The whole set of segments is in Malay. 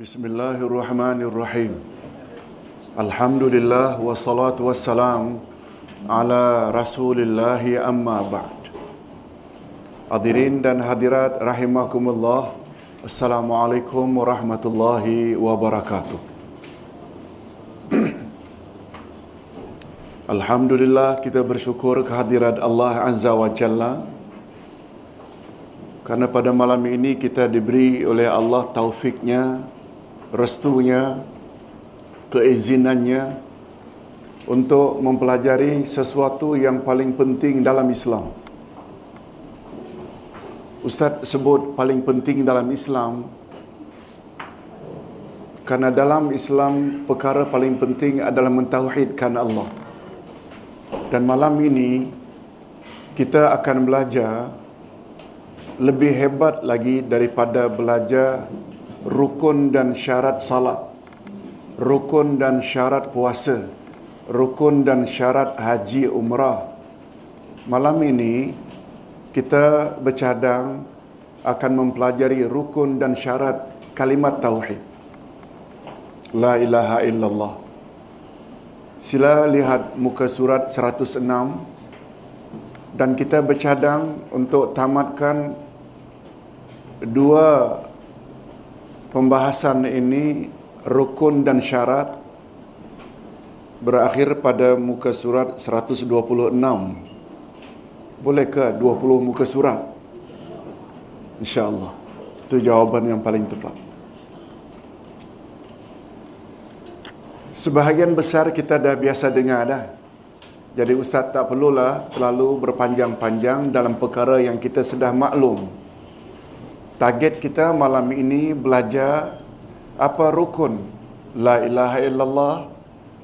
Bismillahirrahmanirrahim. Alhamdulillah wassalatu wassalam ala Rasulillah amma ba'd. Hadirin dan hadirat rahimakumullah. Assalamualaikum warahmatullahi wabarakatuh. Alhamdulillah kita bersyukur kehadirat Allah Azza wa Jalla kerana pada malam ini kita diberi oleh Allah taufiknya, restunya, keizinannya untuk mempelajari sesuatu yang paling penting dalam Islam. Ustaz sebut paling penting dalam Islam kerana dalam Islam perkara paling penting adalah mentauhidkan Allah. Dan malam ini kita akan belajar lebih hebat lagi daripada belajar rukun dan syarat salat, rukun dan syarat puasa, rukun dan syarat haji umrah. Malam ini kita bercadang akan mempelajari rukun dan syarat kalimat tauhid. La ilaha illallah. Sila lihat muka surat 106 dan kita bercadang untuk tamatkan dua pembahasan ini rukun dan syarat berakhir pada muka surat 126. Boleh ke 20 muka surat? InsyaAllah. Itu jawapan yang paling tepat. Sebahagian besar kita dah biasa dengar dah. Jadi Ustaz tak perlulah terlalu berpanjang-panjang dalam perkara yang kita sudah maklum. Target kita malam ini belajar apa rukun La ilaha illallah,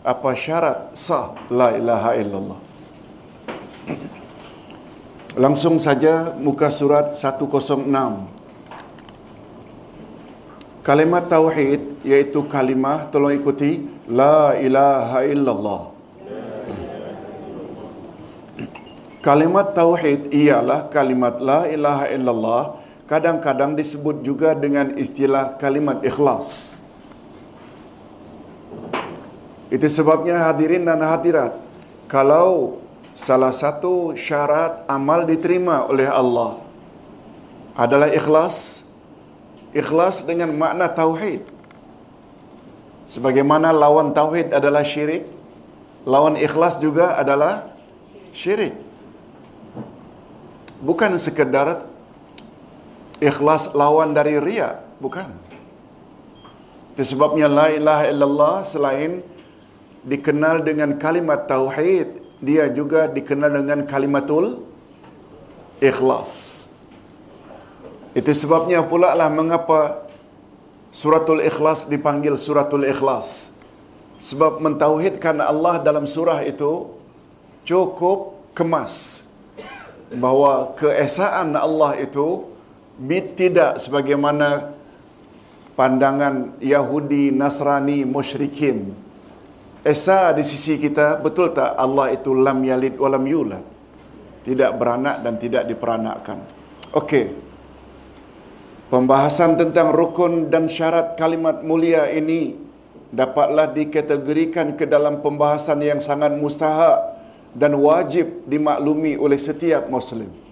apa syarat sah La ilaha illallah. Langsung saja muka surat 106. Kalimat tauhid iaitu kalimah tolong ikuti La ilaha illallah. Kalimat tauhid ialah kalimat la ilaha illallah kadang-kadang disebut juga dengan istilah kalimat ikhlas. Itu sebabnya hadirin dan hadirat, kalau salah satu syarat amal diterima oleh Allah adalah ikhlas, ikhlas dengan makna tauhid. Sebagaimana lawan tauhid adalah syirik, lawan ikhlas juga adalah syirik. Bukan sekedar ikhlas lawan dari riya, bukan. Sebabnya la ilaha illallah selain dikenal dengan kalimat tauhid, dia juga dikenal dengan kalimatul ikhlas. Itu sebabnya pula lah mengapa suratul ikhlas dipanggil suratul ikhlas. Sebab mentauhidkan Allah dalam surah itu cukup kemas bahawa keesaan Allah itu tidak sebagaimana pandangan Yahudi, Nasrani, musyrikin. Esa di sisi kita, betul tak Allah itu lam yalid walam yulad? Tidak beranak dan tidak diperanakkan. Okey. Pembahasan tentang rukun dan syarat kalimat mulia ini dapatlah dikategorikan ke dalam pembahasan yang sangat mustahak dan wajib dimaklumi oleh setiap muslim.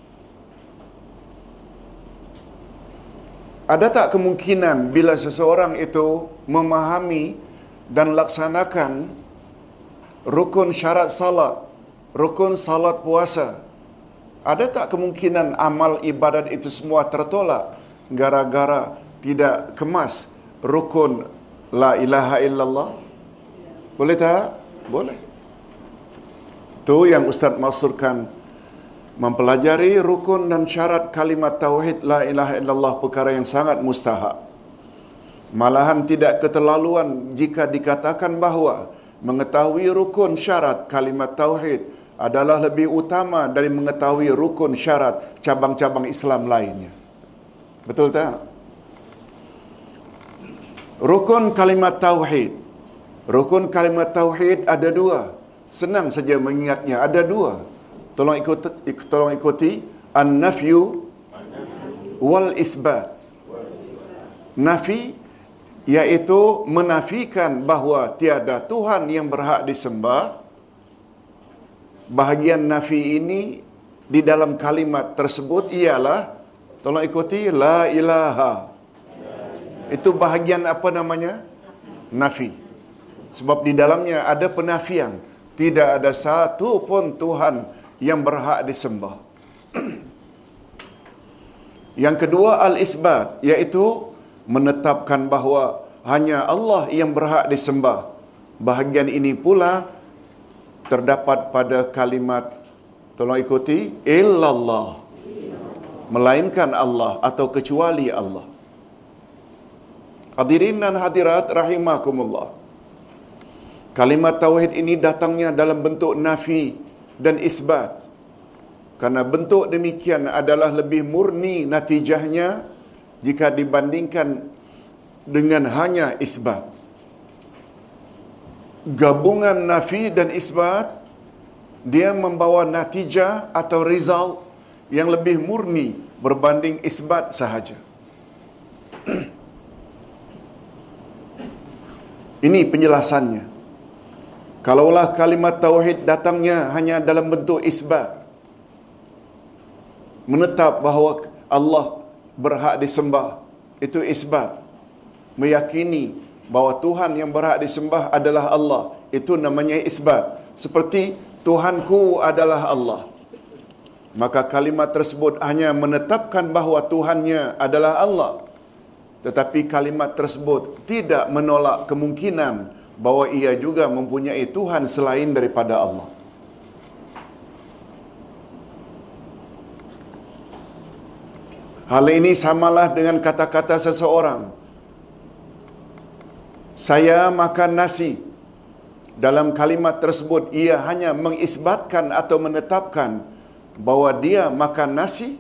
Ada tak kemungkinan bila seseorang itu memahami dan laksanakan rukun syarat salat, rukun salat puasa, ada tak kemungkinan amal ibadat itu semua tertolak gara-gara tidak kemas rukun la ilaha illallah? Boleh tak? Boleh. Itu yang Ustaz maksudkan mempelajari rukun dan syarat kalimat tauhid la ilaha illallah perkara yang sangat mustahak. Malahan tidak keterlaluan jika dikatakan bahawa mengetahui rukun syarat kalimat tauhid adalah lebih utama dari mengetahui rukun syarat cabang-cabang Islam lainnya. Betul tak? Rukun kalimat tauhid. Rukun kalimat tauhid ada dua. Senang saja mengingatnya. Ada dua. Tolong ikuti, tolong ikuti. An-nafyu wal isbat. Nafi yaitu menafikan bahawa tiada Tuhan yang berhak disembah. Bahagian nafi ini di dalam kalimat tersebut ialah tolong ikuti la ilaha. Itu bahagian apa namanya? Nafi. Sebab di dalamnya ada penafian. Tidak ada satu pun Tuhan yang berhak disembah. Yang kedua al-isbat iaitu menetapkan bahawa hanya Allah yang berhak disembah. Bahagian ini pula terdapat pada kalimat tolong ikuti illallah melainkan Allah atau kecuali Allah. Hadirin dan hadirat rahimakumullah. Kalimat tauhid ini datangnya dalam bentuk nafi dan isbat. Karena bentuk demikian adalah lebih murni natijahnya jika dibandingkan dengan hanya isbat. Gabungan nafi dan isbat dia membawa natijah atau result yang lebih murni berbanding isbat sahaja. Ini penjelasannya. Kalaulah kalimat tauhid datangnya hanya dalam bentuk isbat. Menetap bahawa Allah berhak disembah. Itu isbat. Meyakini bahawa Tuhan yang berhak disembah adalah Allah. Itu namanya isbat. Seperti Tuhanku adalah Allah. Maka kalimat tersebut hanya menetapkan bahawa Tuhannya adalah Allah. Tetapi kalimat tersebut tidak menolak kemungkinan bahawa ia juga mempunyai Tuhan selain daripada Allah. Hal ini samalah dengan kata-kata seseorang. Saya makan nasi. Dalam kalimat tersebut ia hanya mengisbatkan atau menetapkan bahawa dia makan nasi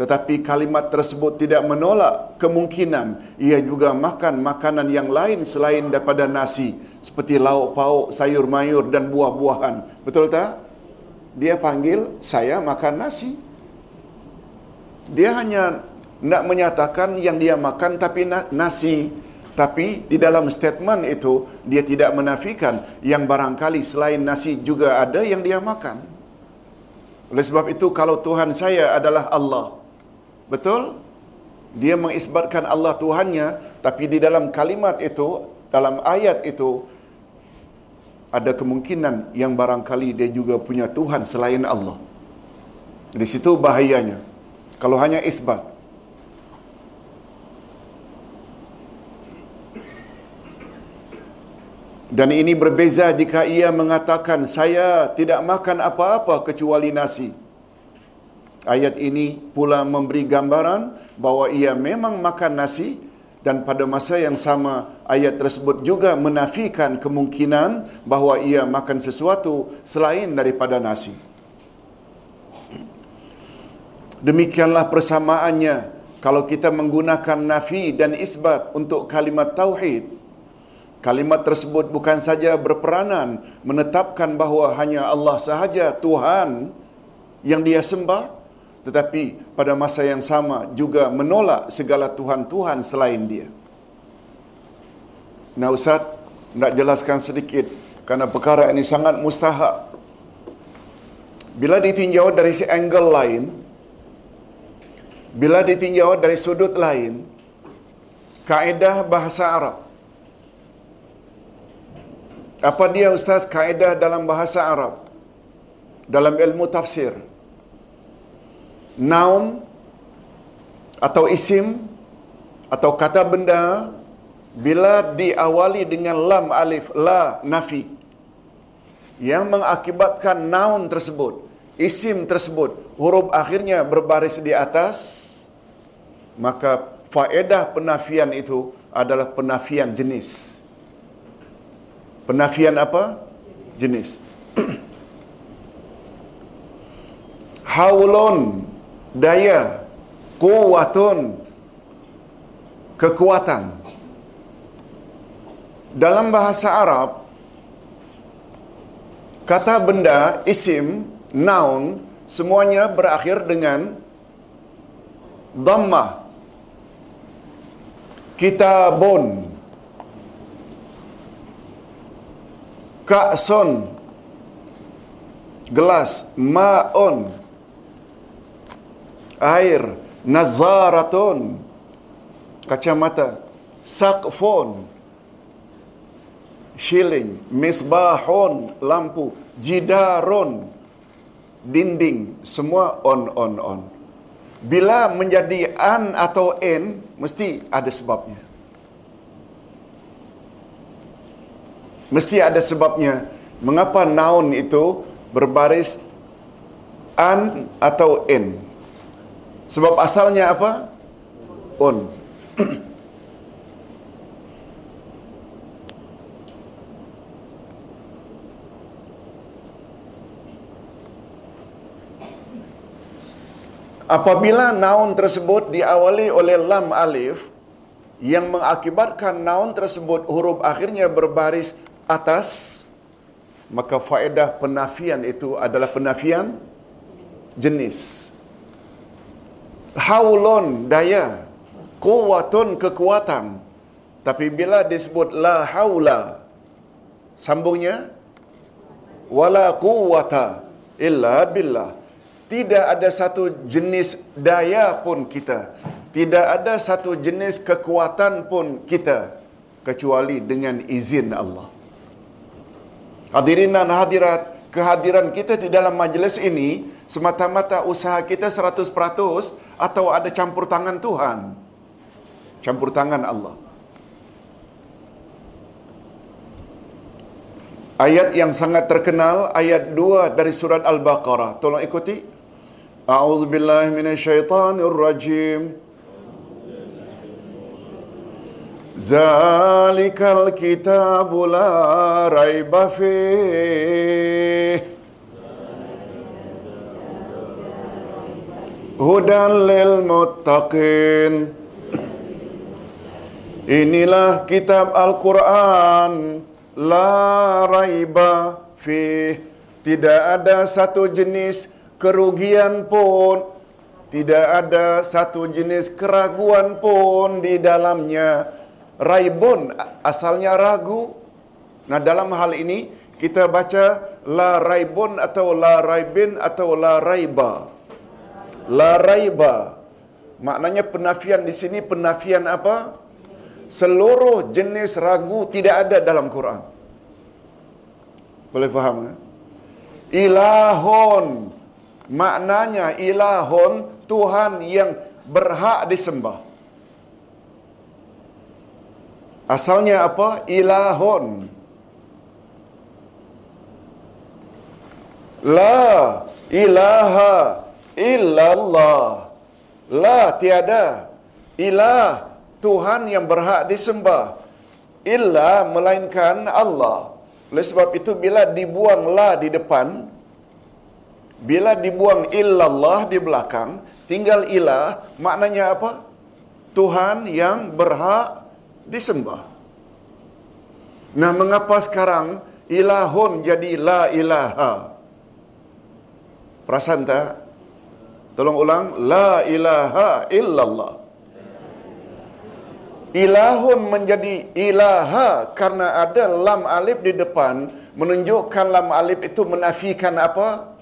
tetapi kalimat tersebut tidak menolak kemungkinan ia juga makan makanan yang lain selain daripada nasi seperti lauk pauk, sayur mayur dan buah-buahan. Betul tak? Dia panggil saya makan nasi. Dia hanya nak menyatakan yang dia makan tapi nasi. Tapi di dalam statement itu dia tidak menafikan yang barangkali selain nasi juga ada yang dia makan. Oleh sebab itu kalau Tuhan saya adalah Allah. Betul? Dia mengisbatkan Allah Tuhannya tapi di dalam kalimat itu, dalam ayat itu ada kemungkinan yang barangkali dia juga punya Tuhan selain Allah. Di situ bahayanya. Kalau hanya isbat. Dan ini berbeza jika ia mengatakan saya tidak makan apa-apa kecuali nasi. Ayat ini pula memberi gambaran bahawa ia memang makan nasi dan pada masa yang sama ayat tersebut juga menafikan kemungkinan bahawa ia makan sesuatu selain daripada nasi. Demikianlah persamaannya kalau kita menggunakan nafi dan isbat untuk kalimat tauhid. Kalimat tersebut bukan saja berperanan menetapkan bahawa hanya Allah sahaja Tuhan yang dia sembah, tetapi pada masa yang sama juga menolak segala Tuhan-Tuhan selain dia. Nah Ustaz, nak jelaskan sedikit kerana perkara ini sangat mustahak. Bila ditinjau dari si angle lain, bila ditinjau dari sudut lain, kaedah bahasa Arab. Apa dia Ustaz kaedah dalam bahasa Arab? Dalam ilmu tafsir. Noun atau isim atau kata benda bila diawali dengan lam alif la nafi yang mengakibatkan noun tersebut isim tersebut huruf akhirnya berbaris di atas maka faedah penafian itu adalah penafian jenis. Penafian apa? Jenis. Haulun daya kuwatun kekuatan. Dalam bahasa Arab kata benda isim noun semuanya berakhir dengan dhamma kitabun. Ka'son gelas. Ma'un air nazaratun kacamata saqfun shilling misbahun lampu jidarun dinding semua on on on. Bila menjadi an atau n mesti ada sebabnya. Mesti ada sebabnya. Mengapa noun itu berbaris an atau n sebab asalnya apa on Apabila naun tersebut diawali oleh lam alif yang mengakibatkan naun tersebut huruf akhirnya berbaris atas maka faedah penafian itu adalah penafian jenis. Haulun daya, kuwatun kekuatan. Tapi bila disebut la haula sambungnya wala quwata illa billah. Tidak ada satu jenis daya pun kita. Tidak ada satu jenis kekuatan pun kita kecuali dengan izin Allah. Hadirin dan hadirat kehadiran kita di dalam majlis ini semata-mata usaha kita 100% atau ada campur tangan Tuhan? Campur tangan Allah. Ayat yang sangat terkenal ayat 2 dari surat Al-Baqarah. Tolong ikuti. A'udzubillahi minasyaitonirrajim. Zalikal kitabu la raiba fihi. hudan lil muttaqin. Inilah kitab Al-Quran. La raiba fi Tidak ada satu jenis kerugian pun. Tidak ada satu jenis keraguan pun di dalamnya. Raibun asalnya ragu. Nah dalam hal ini kita baca La raibun atau la raibin atau la raiba la raiba maknanya penafian di sini penafian apa seluruh jenis ragu tidak ada dalam Quran boleh faham kan ilahun Maknanya ilahun Tuhan yang berhak disembah. Asalnya apa? Ilahun. La ilaha illallah. La tiada. Ilah Tuhan yang berhak disembah. Illa melainkan Allah. Oleh sebab itu bila dibuang la di depan, bila dibuang illallah di belakang, tinggal ilah, maknanya apa? Tuhan yang berhak disembah. Nah, mengapa sekarang ilahun jadi la ilaha? Perasan tak? Tolong ulang, la ilaha illallah. Ilahun menjadi ilaha karena ada lam alif di depan menunjukkan lam alif itu menafikan apa?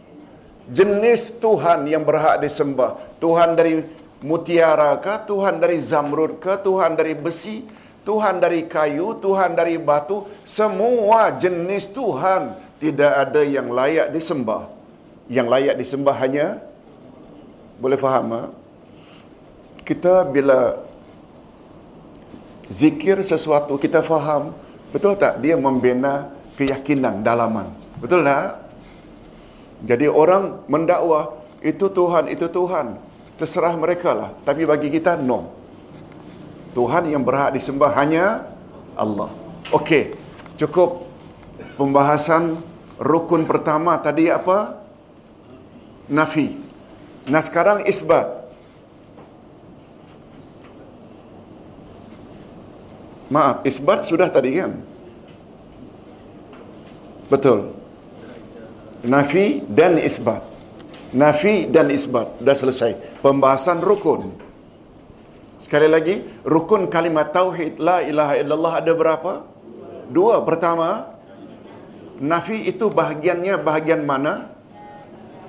jenis Tuhan yang berhak disembah. Tuhan dari mutiara ke, Tuhan dari zamrud ke, Tuhan dari besi, Tuhan dari kayu, Tuhan dari batu, semua jenis Tuhan tidak ada yang layak disembah. Yang layak disembah hanya boleh faham ha? Kita bila zikir sesuatu kita faham, betul tak dia membina keyakinan dalaman. Betul tak? Jadi orang mendakwa itu Tuhan, itu Tuhan. Terserah mereka lah. Tapi bagi kita, no. Tuhan yang berhak disembah hanya Allah. Okey, cukup pembahasan rukun pertama tadi apa? Nafi. Nah sekarang isbat. Maaf, isbat sudah tadi kan? Betul. Nafi dan isbat. Nafi dan isbat. Dah selesai. Pembahasan rukun. Sekali lagi, rukun kalimat tauhid la ilaha illallah ada berapa? Dua. Pertama, nafi itu bahagiannya bahagian mana?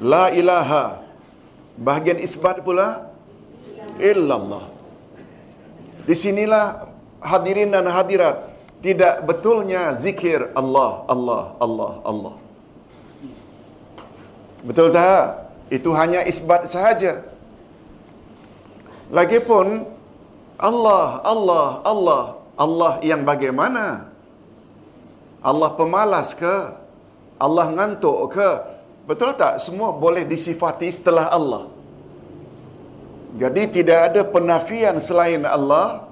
La ilaha. Bahagian isbat pula illallah. Di sinilah hadirin dan hadirat tidak betulnya zikir Allah, Allah, Allah, Allah. Betul tak? Itu hanya isbat sahaja. Lagipun Allah, Allah, Allah, Allah yang bagaimana? Allah pemalas ke? Allah ngantuk ke? Betul tak? Semua boleh disifati setelah Allah. Jadi tidak ada penafian selain Allah,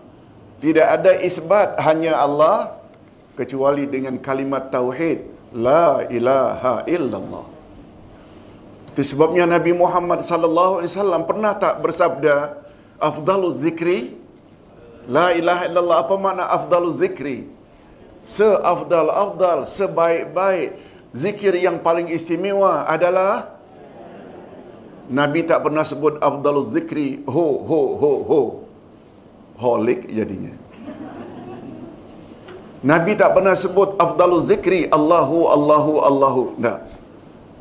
tidak ada isbat hanya Allah kecuali dengan kalimat tauhid la ilaha illallah. Itu sebabnya Nabi Muhammad sallallahu alaihi wasallam pernah tak bersabda afdalu zikri la ilaha illallah apa makna afdalu zikri? Seafdal afdal sebaik-baik zikir yang paling istimewa adalah Nabi tak pernah sebut afdalu zikri ho ho ho ho holik jadinya. Nabi tak pernah sebut afdalu zikri Allahu Allahu Allahu. Tak.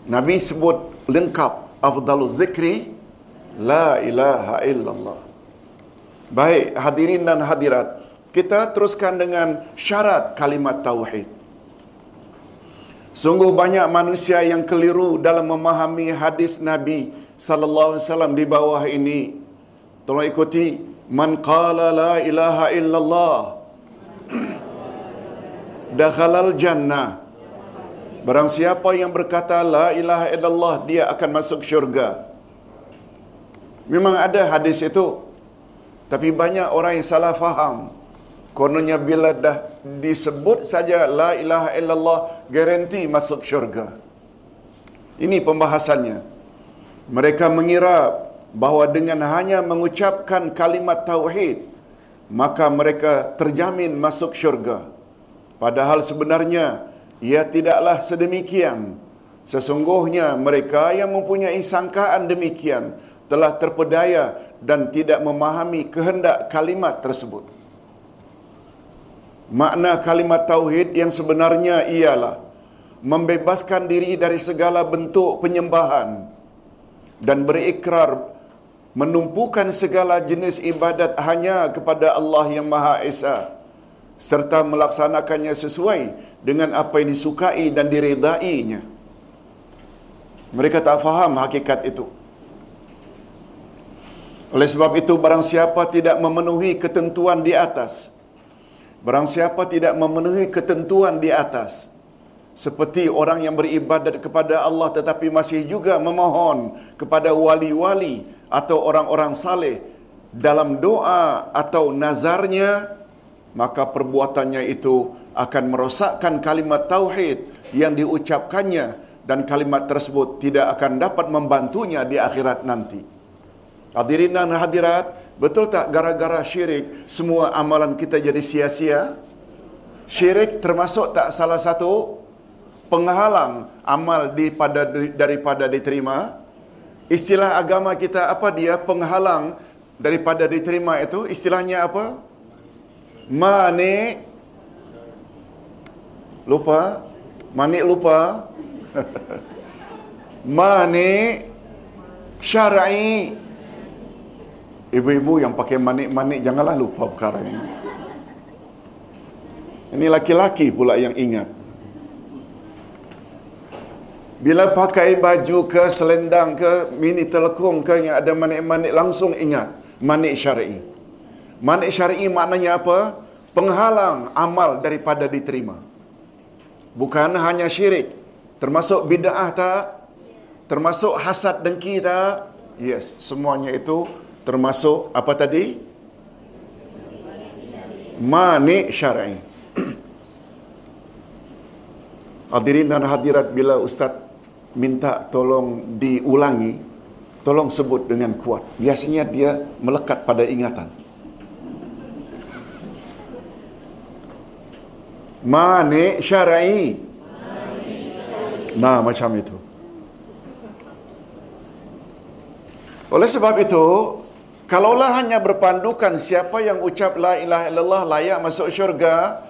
Nabi sebut lengkap afdalu zikri la ilaha illallah. Baik, hadirin dan hadirat, kita teruskan dengan syarat kalimat tauhid. Sungguh banyak manusia yang keliru dalam memahami hadis Nabi sallallahu alaihi wasallam di bawah ini. Tolong ikuti man qala la ilaha illallah dakhalal jannah. Barang siapa yang berkata la ilaha illallah dia akan masuk syurga. Memang ada hadis itu. Tapi banyak orang yang salah faham. Kononnya bila dah disebut saja la ilaha illallah garanti masuk syurga. Ini pembahasannya. Mereka mengira bahawa dengan hanya mengucapkan kalimat tauhid maka mereka terjamin masuk syurga. Padahal sebenarnya ia tidaklah sedemikian. Sesungguhnya mereka yang mempunyai sangkaan demikian telah terpedaya dan tidak memahami kehendak kalimat tersebut. Makna kalimat tauhid yang sebenarnya ialah membebaskan diri dari segala bentuk penyembahan dan berikrar menumpukan segala jenis ibadat hanya kepada Allah yang Maha Esa serta melaksanakannya sesuai dengan apa yang disukai dan diredainya. Mereka tak faham hakikat itu. Oleh sebab itu barang siapa tidak memenuhi ketentuan di atas Barang siapa tidak memenuhi ketentuan di atas seperti orang yang beribadat kepada Allah tetapi masih juga memohon kepada wali-wali atau orang-orang saleh dalam doa atau nazarnya maka perbuatannya itu akan merosakkan kalimat tauhid yang diucapkannya dan kalimat tersebut tidak akan dapat membantunya di akhirat nanti. Hadirin dan hadirat, betul tak gara-gara syirik semua amalan kita jadi sia-sia? Syirik termasuk tak salah satu penghalang amal daripada daripada diterima? Istilah agama kita apa dia penghalang daripada diterima itu? Istilahnya apa? Mani lupa? Mani lupa? Mani syar'i Ibu-ibu yang pakai manik-manik janganlah lupa perkara ini. Ini laki-laki pula yang ingat. Bila pakai baju ke selendang ke mini telekung ke yang ada manik-manik langsung ingat manik syar'i. Manik syar'i maknanya apa? Penghalang amal daripada diterima. Bukan hanya syirik. Termasuk bid'ah tak? Termasuk hasad dengki tak? Yes, semuanya itu termasuk apa tadi? Mani syar'i. Hadirin dan hadirat bila ustaz minta tolong diulangi, tolong sebut dengan kuat. Biasanya dia melekat pada ingatan. Mani syar'i. Nah, macam itu. Oleh sebab itu, Kalaulah hanya berpandukan siapa yang ucap la ilaha illallah layak masuk syurga,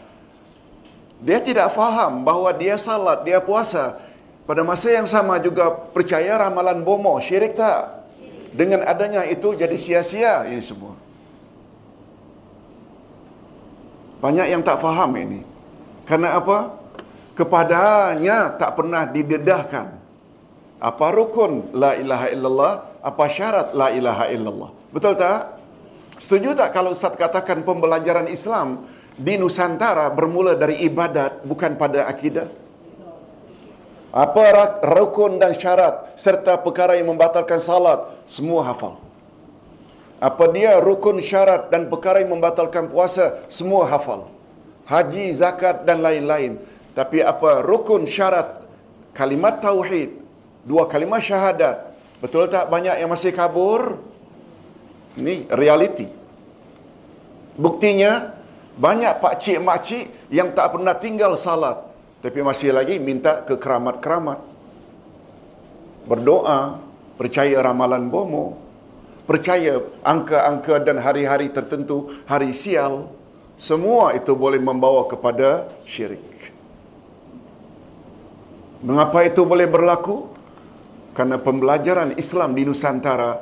Dia tidak faham bahawa dia salat, dia puasa. Pada masa yang sama juga percaya ramalan bomo, syirik tak? Dengan adanya itu jadi sia-sia ini semua. Banyak yang tak faham ini. Karena apa? Kepadanya tak pernah didedahkan. Apa rukun la ilaha illallah, apa syarat la ilaha illallah. Betul tak? Setuju tak kalau Ustaz katakan pembelajaran Islam di Nusantara bermula dari ibadat bukan pada akidah? Apa rukun dan syarat serta perkara yang membatalkan salat semua hafal. Apa dia rukun syarat dan perkara yang membatalkan puasa semua hafal. Haji, zakat dan lain-lain. Tapi apa rukun syarat kalimat tauhid, dua kalimat syahadat. Betul tak banyak yang masih kabur? Ini realiti. Buktinya banyak pak cik mak cik yang tak pernah tinggal salat tapi masih lagi minta ke keramat-keramat. Berdoa, percaya ramalan bomo, percaya angka-angka dan hari-hari tertentu, hari sial, semua itu boleh membawa kepada syirik. Mengapa itu boleh berlaku? Karena pembelajaran Islam di Nusantara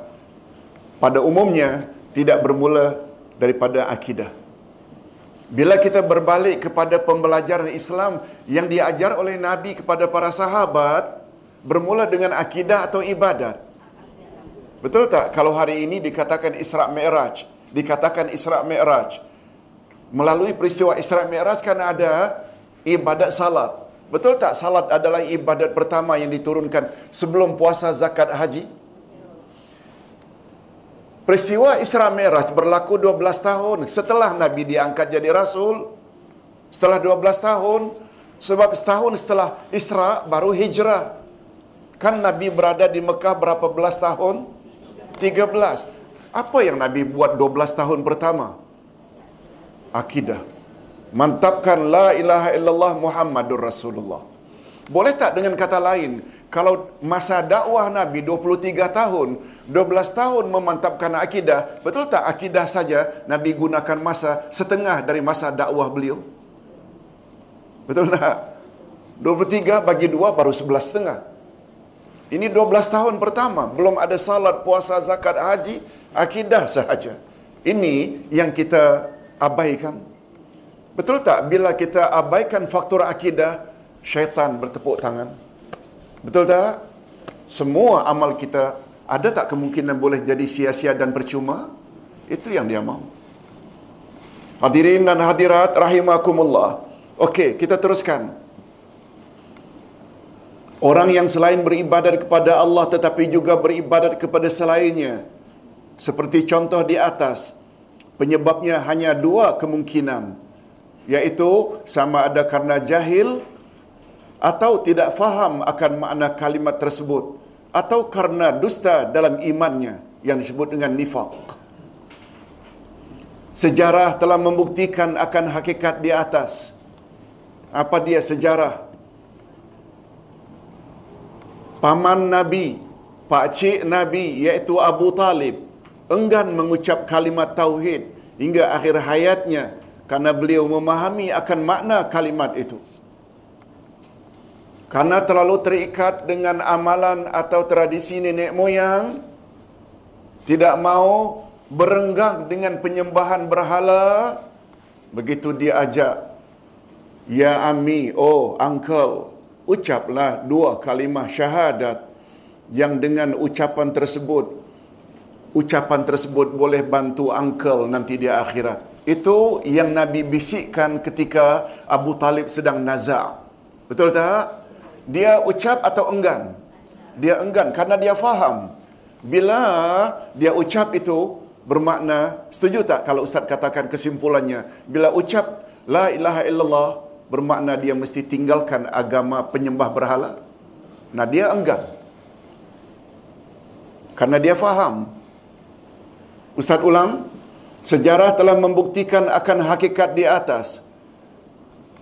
pada umumnya tidak bermula daripada akidah. Bila kita berbalik kepada pembelajaran Islam yang diajar oleh Nabi kepada para sahabat, bermula dengan akidah atau ibadat. Betul tak? Kalau hari ini dikatakan Isra' Mi'raj, dikatakan Isra' Mi'raj, melalui peristiwa Isra' Mi'raj kan ada ibadat salat. Betul tak? Salat adalah ibadat pertama yang diturunkan sebelum puasa zakat haji. Peristiwa Isra Mi'raj berlaku 12 tahun setelah Nabi diangkat jadi Rasul. Setelah 12 tahun, sebab setahun setelah Isra baru hijrah. Kan Nabi berada di Mekah berapa belas tahun? 13. Apa yang Nabi buat 12 tahun pertama? Akidah. Mantapkan la ilaha illallah Muhammadur Rasulullah. Boleh tak dengan kata lain, kalau masa dakwah Nabi 23 tahun, 12 tahun memantapkan akidah, betul tak akidah saja Nabi gunakan masa setengah dari masa dakwah beliau? Betul tak? 23 bagi 2 baru 11 setengah. Ini 12 tahun pertama, belum ada salat, puasa, zakat, haji, akidah sahaja. Ini yang kita abaikan. Betul tak bila kita abaikan faktor akidah, syaitan bertepuk tangan. Betul tak? Semua amal kita ada tak kemungkinan boleh jadi sia-sia dan percuma? Itu yang dia mahu. Hadirin dan hadirat rahimakumullah. Okey, kita teruskan. Orang yang selain beribadat kepada Allah tetapi juga beribadat kepada selainnya. Seperti contoh di atas, penyebabnya hanya dua kemungkinan. Iaitu sama ada karena jahil atau tidak faham akan makna kalimat tersebut atau karena dusta dalam imannya yang disebut dengan nifaq. Sejarah telah membuktikan akan hakikat di atas. Apa dia sejarah? Paman Nabi, Pak Cik Nabi iaitu Abu Talib enggan mengucap kalimat tauhid hingga akhir hayatnya karena beliau memahami akan makna kalimat itu. Karena terlalu terikat dengan amalan atau tradisi nenek moyang, tidak mau berenggang dengan penyembahan berhala, begitu dia ajak, Ya Ami, oh uncle, ucaplah dua kalimah syahadat yang dengan ucapan tersebut, ucapan tersebut boleh bantu uncle nanti di akhirat. Itu yang Nabi bisikkan ketika Abu Talib sedang nazak. Betul tak? Dia ucap atau enggan? Dia enggan karena dia faham. Bila dia ucap itu bermakna, setuju tak kalau Ustaz katakan kesimpulannya? Bila ucap La ilaha illallah bermakna dia mesti tinggalkan agama penyembah berhala? Nah dia enggan. Karena dia faham. Ustaz ulang, sejarah telah membuktikan akan hakikat di atas.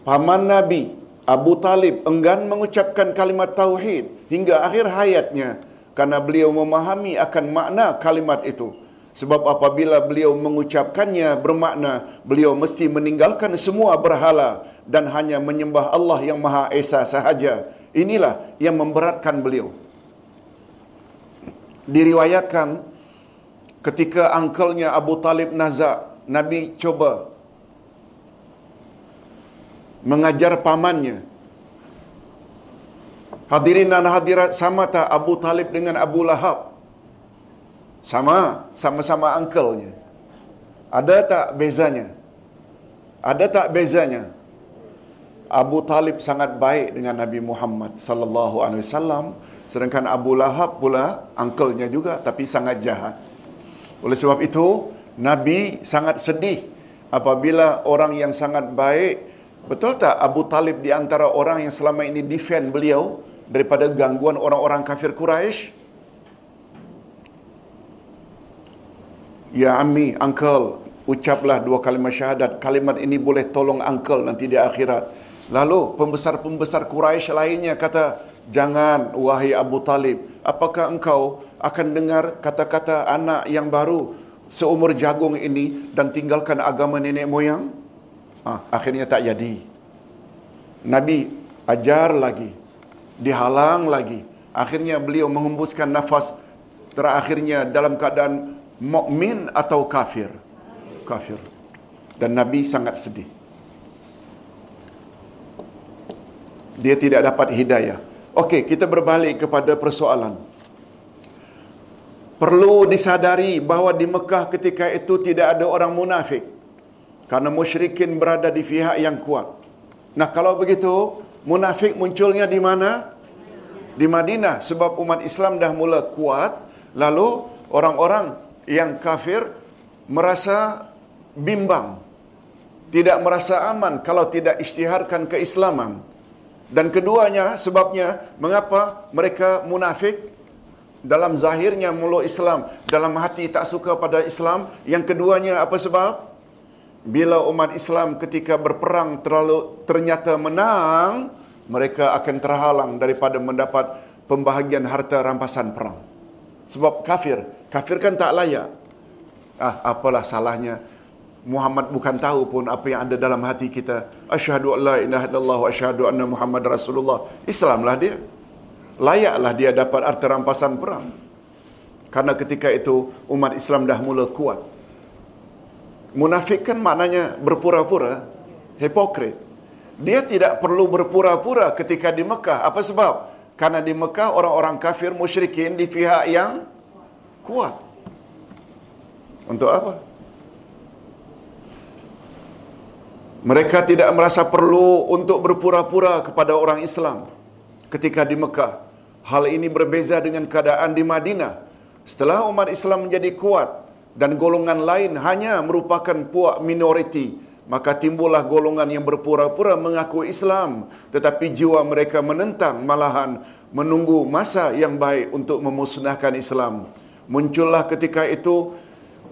Paman Nabi Abu Talib enggan mengucapkan kalimat tauhid hingga akhir hayatnya karena beliau memahami akan makna kalimat itu. Sebab apabila beliau mengucapkannya bermakna beliau mesti meninggalkan semua berhala dan hanya menyembah Allah yang Maha Esa sahaja. Inilah yang memberatkan beliau. Diriwayatkan ketika angkelnya Abu Talib nazak, Nabi coba mengajar pamannya. Hadirin dan hadirat sama tak Abu Talib dengan Abu Lahab? Sama, sama-sama angkelnya. Ada tak bezanya? Ada tak bezanya? Abu Talib sangat baik dengan Nabi Muhammad sallallahu alaihi wasallam sedangkan Abu Lahab pula angkelnya juga tapi sangat jahat. Oleh sebab itu Nabi sangat sedih apabila orang yang sangat baik betul tak Abu Talib di antara orang yang selama ini defend beliau daripada gangguan orang-orang kafir Quraisy? Ya Ami, uncle, ucaplah dua kalimat syahadat. Kalimat ini boleh tolong uncle nanti di akhirat. Lalu pembesar-pembesar Quraisy lainnya kata, "Jangan wahai Abu Talib, apakah engkau akan dengar kata-kata anak yang baru seumur jagung ini dan tinggalkan agama nenek moyang?" Ah, akhirnya tak jadi. Nabi ajar lagi, dihalang lagi. Akhirnya beliau menghembuskan nafas terakhirnya dalam keadaan mukmin atau kafir. Kafir. Dan Nabi sangat sedih. Dia tidak dapat hidayah. Okey, kita berbalik kepada persoalan. Perlu disadari bahawa di Mekah ketika itu tidak ada orang munafik. Karena musyrikin berada di pihak yang kuat. Nah, kalau begitu, munafik munculnya di mana? Di Madinah sebab umat Islam dah mula kuat, lalu orang-orang yang kafir merasa bimbang. Tidak merasa aman kalau tidak isytiharkan keislaman. Dan keduanya sebabnya mengapa mereka munafik dalam zahirnya mulut Islam, dalam hati tak suka pada Islam. Yang keduanya apa sebab? Bila umat Islam ketika berperang terlalu ternyata menang, mereka akan terhalang daripada mendapat pembahagian harta rampasan perang. Sebab kafir, kafir kan tak layak. Ah, apalah salahnya Muhammad bukan tahu pun apa yang ada dalam hati kita. Asyhadu an la ilaha illallah wa asyhadu anna Muhammad Rasulullah. Islamlah dia. Layaklah dia dapat harta rampasan perang. Karena ketika itu umat Islam dah mula kuat. Munafik kan maknanya berpura-pura, hipokrit. Dia tidak perlu berpura-pura ketika di Mekah. Apa sebab? Karena di Mekah orang-orang kafir musyrikin di pihak yang kuat. Untuk apa? Mereka tidak merasa perlu untuk berpura-pura kepada orang Islam ketika di Mekah. Hal ini berbeza dengan keadaan di Madinah. Setelah umat Islam menjadi kuat dan golongan lain hanya merupakan puak minoriti, maka timbullah golongan yang berpura-pura mengaku Islam tetapi jiwa mereka menentang malahan menunggu masa yang baik untuk memusnahkan Islam. Muncullah ketika itu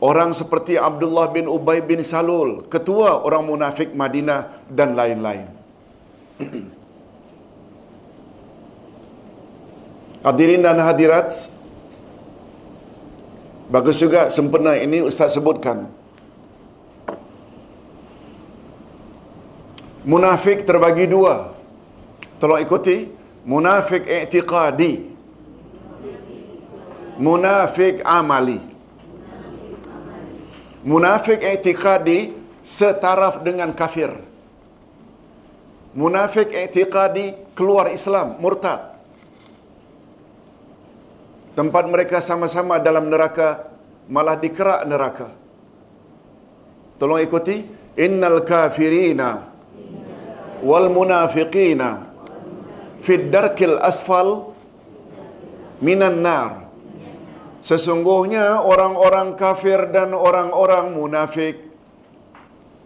orang seperti Abdullah bin Ubay bin Salul, ketua orang munafik Madinah dan lain-lain. Hadirin dan hadirat, bagus juga sempena ini Ustaz sebutkan. Munafik terbagi dua. Tolong ikuti. Munafik i'tiqadi. Munafik amali. Munafik i'tiqadi setaraf dengan kafir. Munafik i'tiqadi keluar Islam, murtad. Tempat mereka sama-sama dalam neraka malah dikerak neraka. Tolong ikuti. Innal kafirina wal munafiqina fid darkil asfal minan nar. Sesungguhnya orang-orang kafir dan orang-orang munafik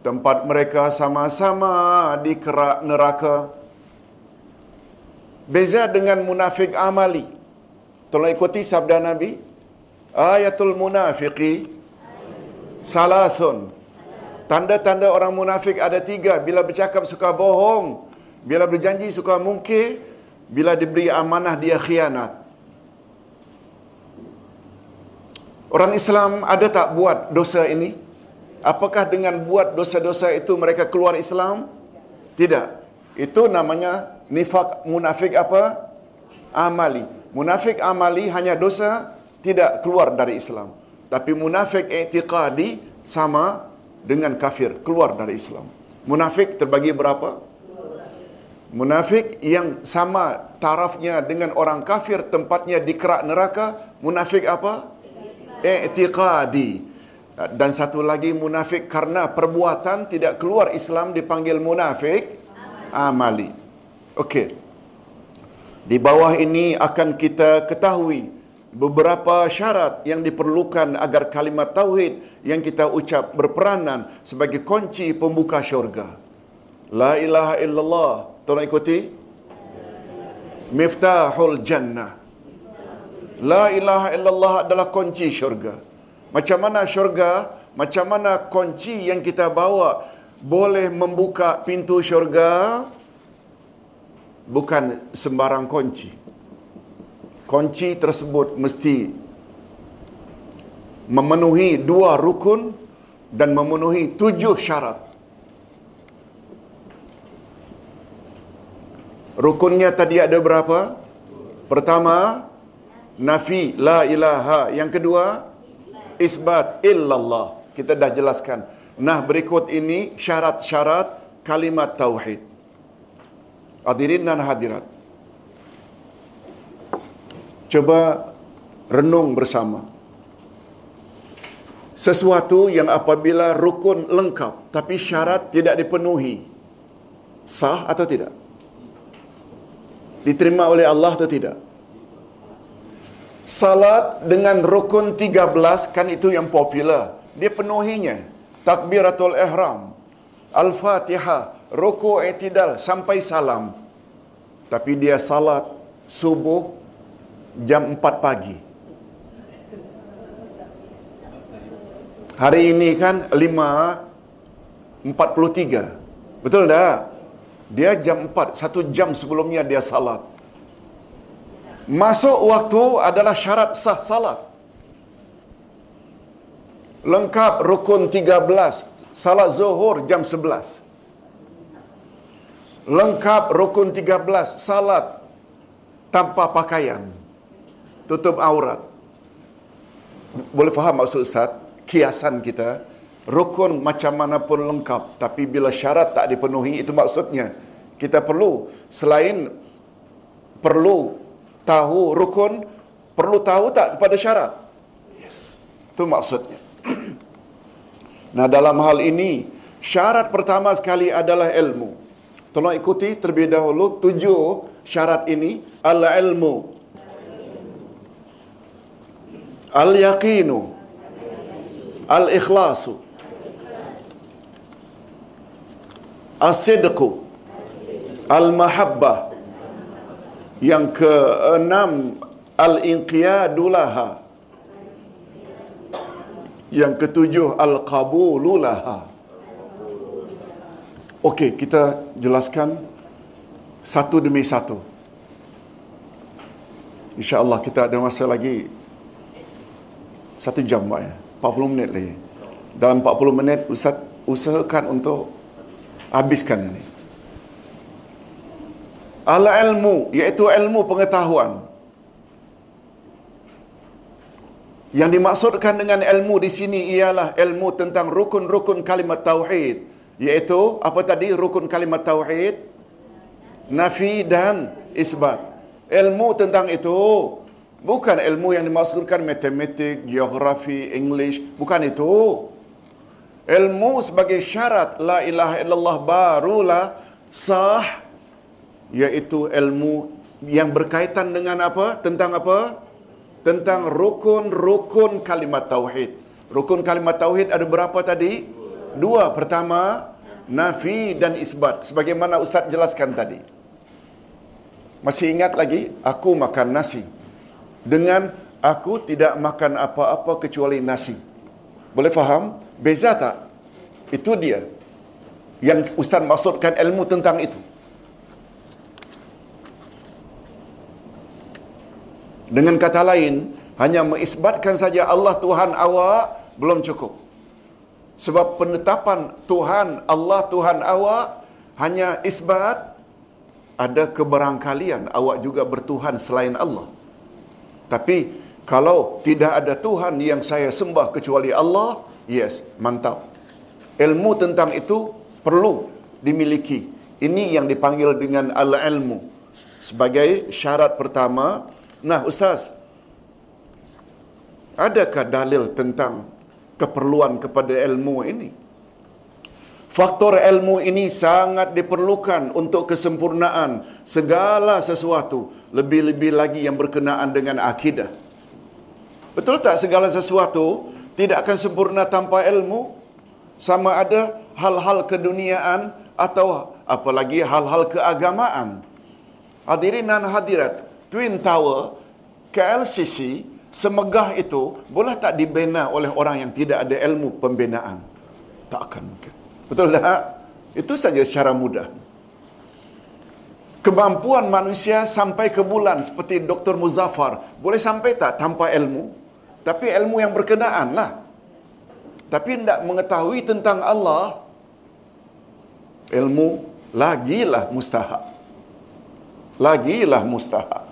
tempat mereka sama-sama di kerak neraka. Beza dengan munafik amali. Tolong ikuti sabda Nabi. Ayatul munafiqi salasun. Tanda-tanda orang munafik ada tiga. Bila bercakap suka bohong. Bila berjanji suka mungkir. Bila diberi amanah dia khianat. Orang Islam ada tak buat dosa ini? Apakah dengan buat dosa-dosa itu mereka keluar Islam? Tidak. Itu namanya nifak munafik apa? Amali. Munafik amali hanya dosa tidak keluar dari Islam. Tapi munafik i'tiqadi sama dengan kafir, keluar dari Islam. Munafik terbagi berapa? Munafik yang sama tarafnya dengan orang kafir, tempatnya di kerak neraka, munafik apa? I'tiqadi. Dan satu lagi munafik karena perbuatan tidak keluar Islam dipanggil munafik amali. Okey. Di bawah ini akan kita ketahui beberapa syarat yang diperlukan agar kalimat tauhid yang kita ucap berperanan sebagai kunci pembuka syurga. La ilaha illallah. Tolong ikuti. Miftahul jannah. La ilaha illallah adalah kunci syurga. Macam mana syurga? Macam mana kunci yang kita bawa boleh membuka pintu syurga? Bukan sembarang kunci kunci tersebut mesti memenuhi dua rukun dan memenuhi tujuh syarat. Rukunnya tadi ada berapa? Pertama, nafi la ilaha. Yang kedua, isbat illallah. Kita dah jelaskan. Nah, berikut ini syarat-syarat kalimat tauhid. Hadirin dan hadirat. Coba renung bersama. Sesuatu yang apabila rukun lengkap tapi syarat tidak dipenuhi, sah atau tidak? Diterima oleh Allah atau tidak? Salat dengan rukun 13 kan itu yang popular. Dia penuhinya. Takbiratul ihram, Al-Fatihah, ruku' i'tidal sampai salam. Tapi dia salat subuh jam 4 pagi. Hari ini kan 5.43. Betul tak? Dia jam 4, satu jam sebelumnya dia salat. Masuk waktu adalah syarat sah salat. Lengkap rukun 13, salat zuhur jam 11. Lengkap rukun 13, salat tanpa pakaian tutup aurat. Boleh faham maksud Ustaz? Kiasan kita, rukun macam mana pun lengkap. Tapi bila syarat tak dipenuhi, itu maksudnya. Kita perlu, selain perlu tahu rukun, perlu tahu tak kepada syarat? Yes. Itu maksudnya. nah dalam hal ini, syarat pertama sekali adalah ilmu. Tolong ikuti terlebih dahulu tujuh syarat ini. Al-ilmu. Al-yaqinu. Al-ikhlasu. As-sidqu. Al-mahabbah Yang keenam Al-inqiyadulaha. Yang ketujuh Al-qabululaha Okey, kita jelaskan satu demi satu. InsyaAllah kita ada masa lagi satu jam Pak ya. 40 minit lagi. Dalam 40 minit Ustaz usahakan untuk habiskan ini. Ala ilmu iaitu ilmu pengetahuan. Yang dimaksudkan dengan ilmu di sini ialah ilmu tentang rukun-rukun kalimat tauhid, iaitu apa tadi rukun kalimat tauhid? Nafi dan isbat. Ilmu tentang itu Bukan ilmu yang dimaksudkan matematik, geografi, English. Bukan itu. Ilmu sebagai syarat la ilaha illallah barulah sah. Iaitu ilmu yang berkaitan dengan apa? Tentang apa? Tentang rukun-rukun kalimat tauhid. Rukun kalimat tauhid ada berapa tadi? Dua. Pertama, nafi dan isbat. Sebagaimana Ustaz jelaskan tadi. Masih ingat lagi? Aku makan nasi dengan aku tidak makan apa-apa kecuali nasi. Boleh faham? Beza tak? Itu dia. Yang Ustaz maksudkan ilmu tentang itu. Dengan kata lain, Hanya mengisbatkan saja Allah Tuhan awak belum cukup. Sebab penetapan Tuhan Allah Tuhan awak hanya isbat ada keberangkalian awak juga bertuhan selain Allah. Tapi kalau tidak ada Tuhan yang saya sembah kecuali Allah, yes, mantap. Ilmu tentang itu perlu dimiliki. Ini yang dipanggil dengan al-ilmu sebagai syarat pertama. Nah, ustaz, adakah dalil tentang keperluan kepada ilmu ini? Faktor ilmu ini sangat diperlukan untuk kesempurnaan segala sesuatu, lebih-lebih lagi yang berkenaan dengan akidah. Betul tak segala sesuatu tidak akan sempurna tanpa ilmu? Sama ada hal-hal keduniaan atau apalagi hal-hal keagamaan. Hadirin dan hadirat, Twin Tower KLCC semegah itu boleh tak dibina oleh orang yang tidak ada ilmu pembinaan? Tak akan mungkin. Betul tak? Itu saja secara mudah. Kemampuan manusia sampai ke bulan seperti Dr. Muzaffar boleh sampai tak tanpa ilmu? Tapi ilmu yang berkenaan lah. Tapi tidak mengetahui tentang Allah, ilmu lagilah mustahak. Lagilah mustahak.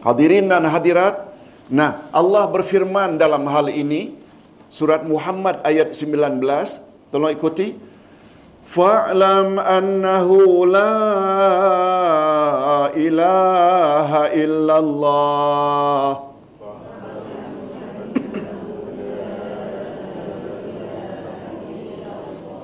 Hadirin dan hadirat, nah Allah berfirman dalam hal ini, surat Muhammad ayat 19, tolong ikuti. Fa'lam annahu la ilaha illallah.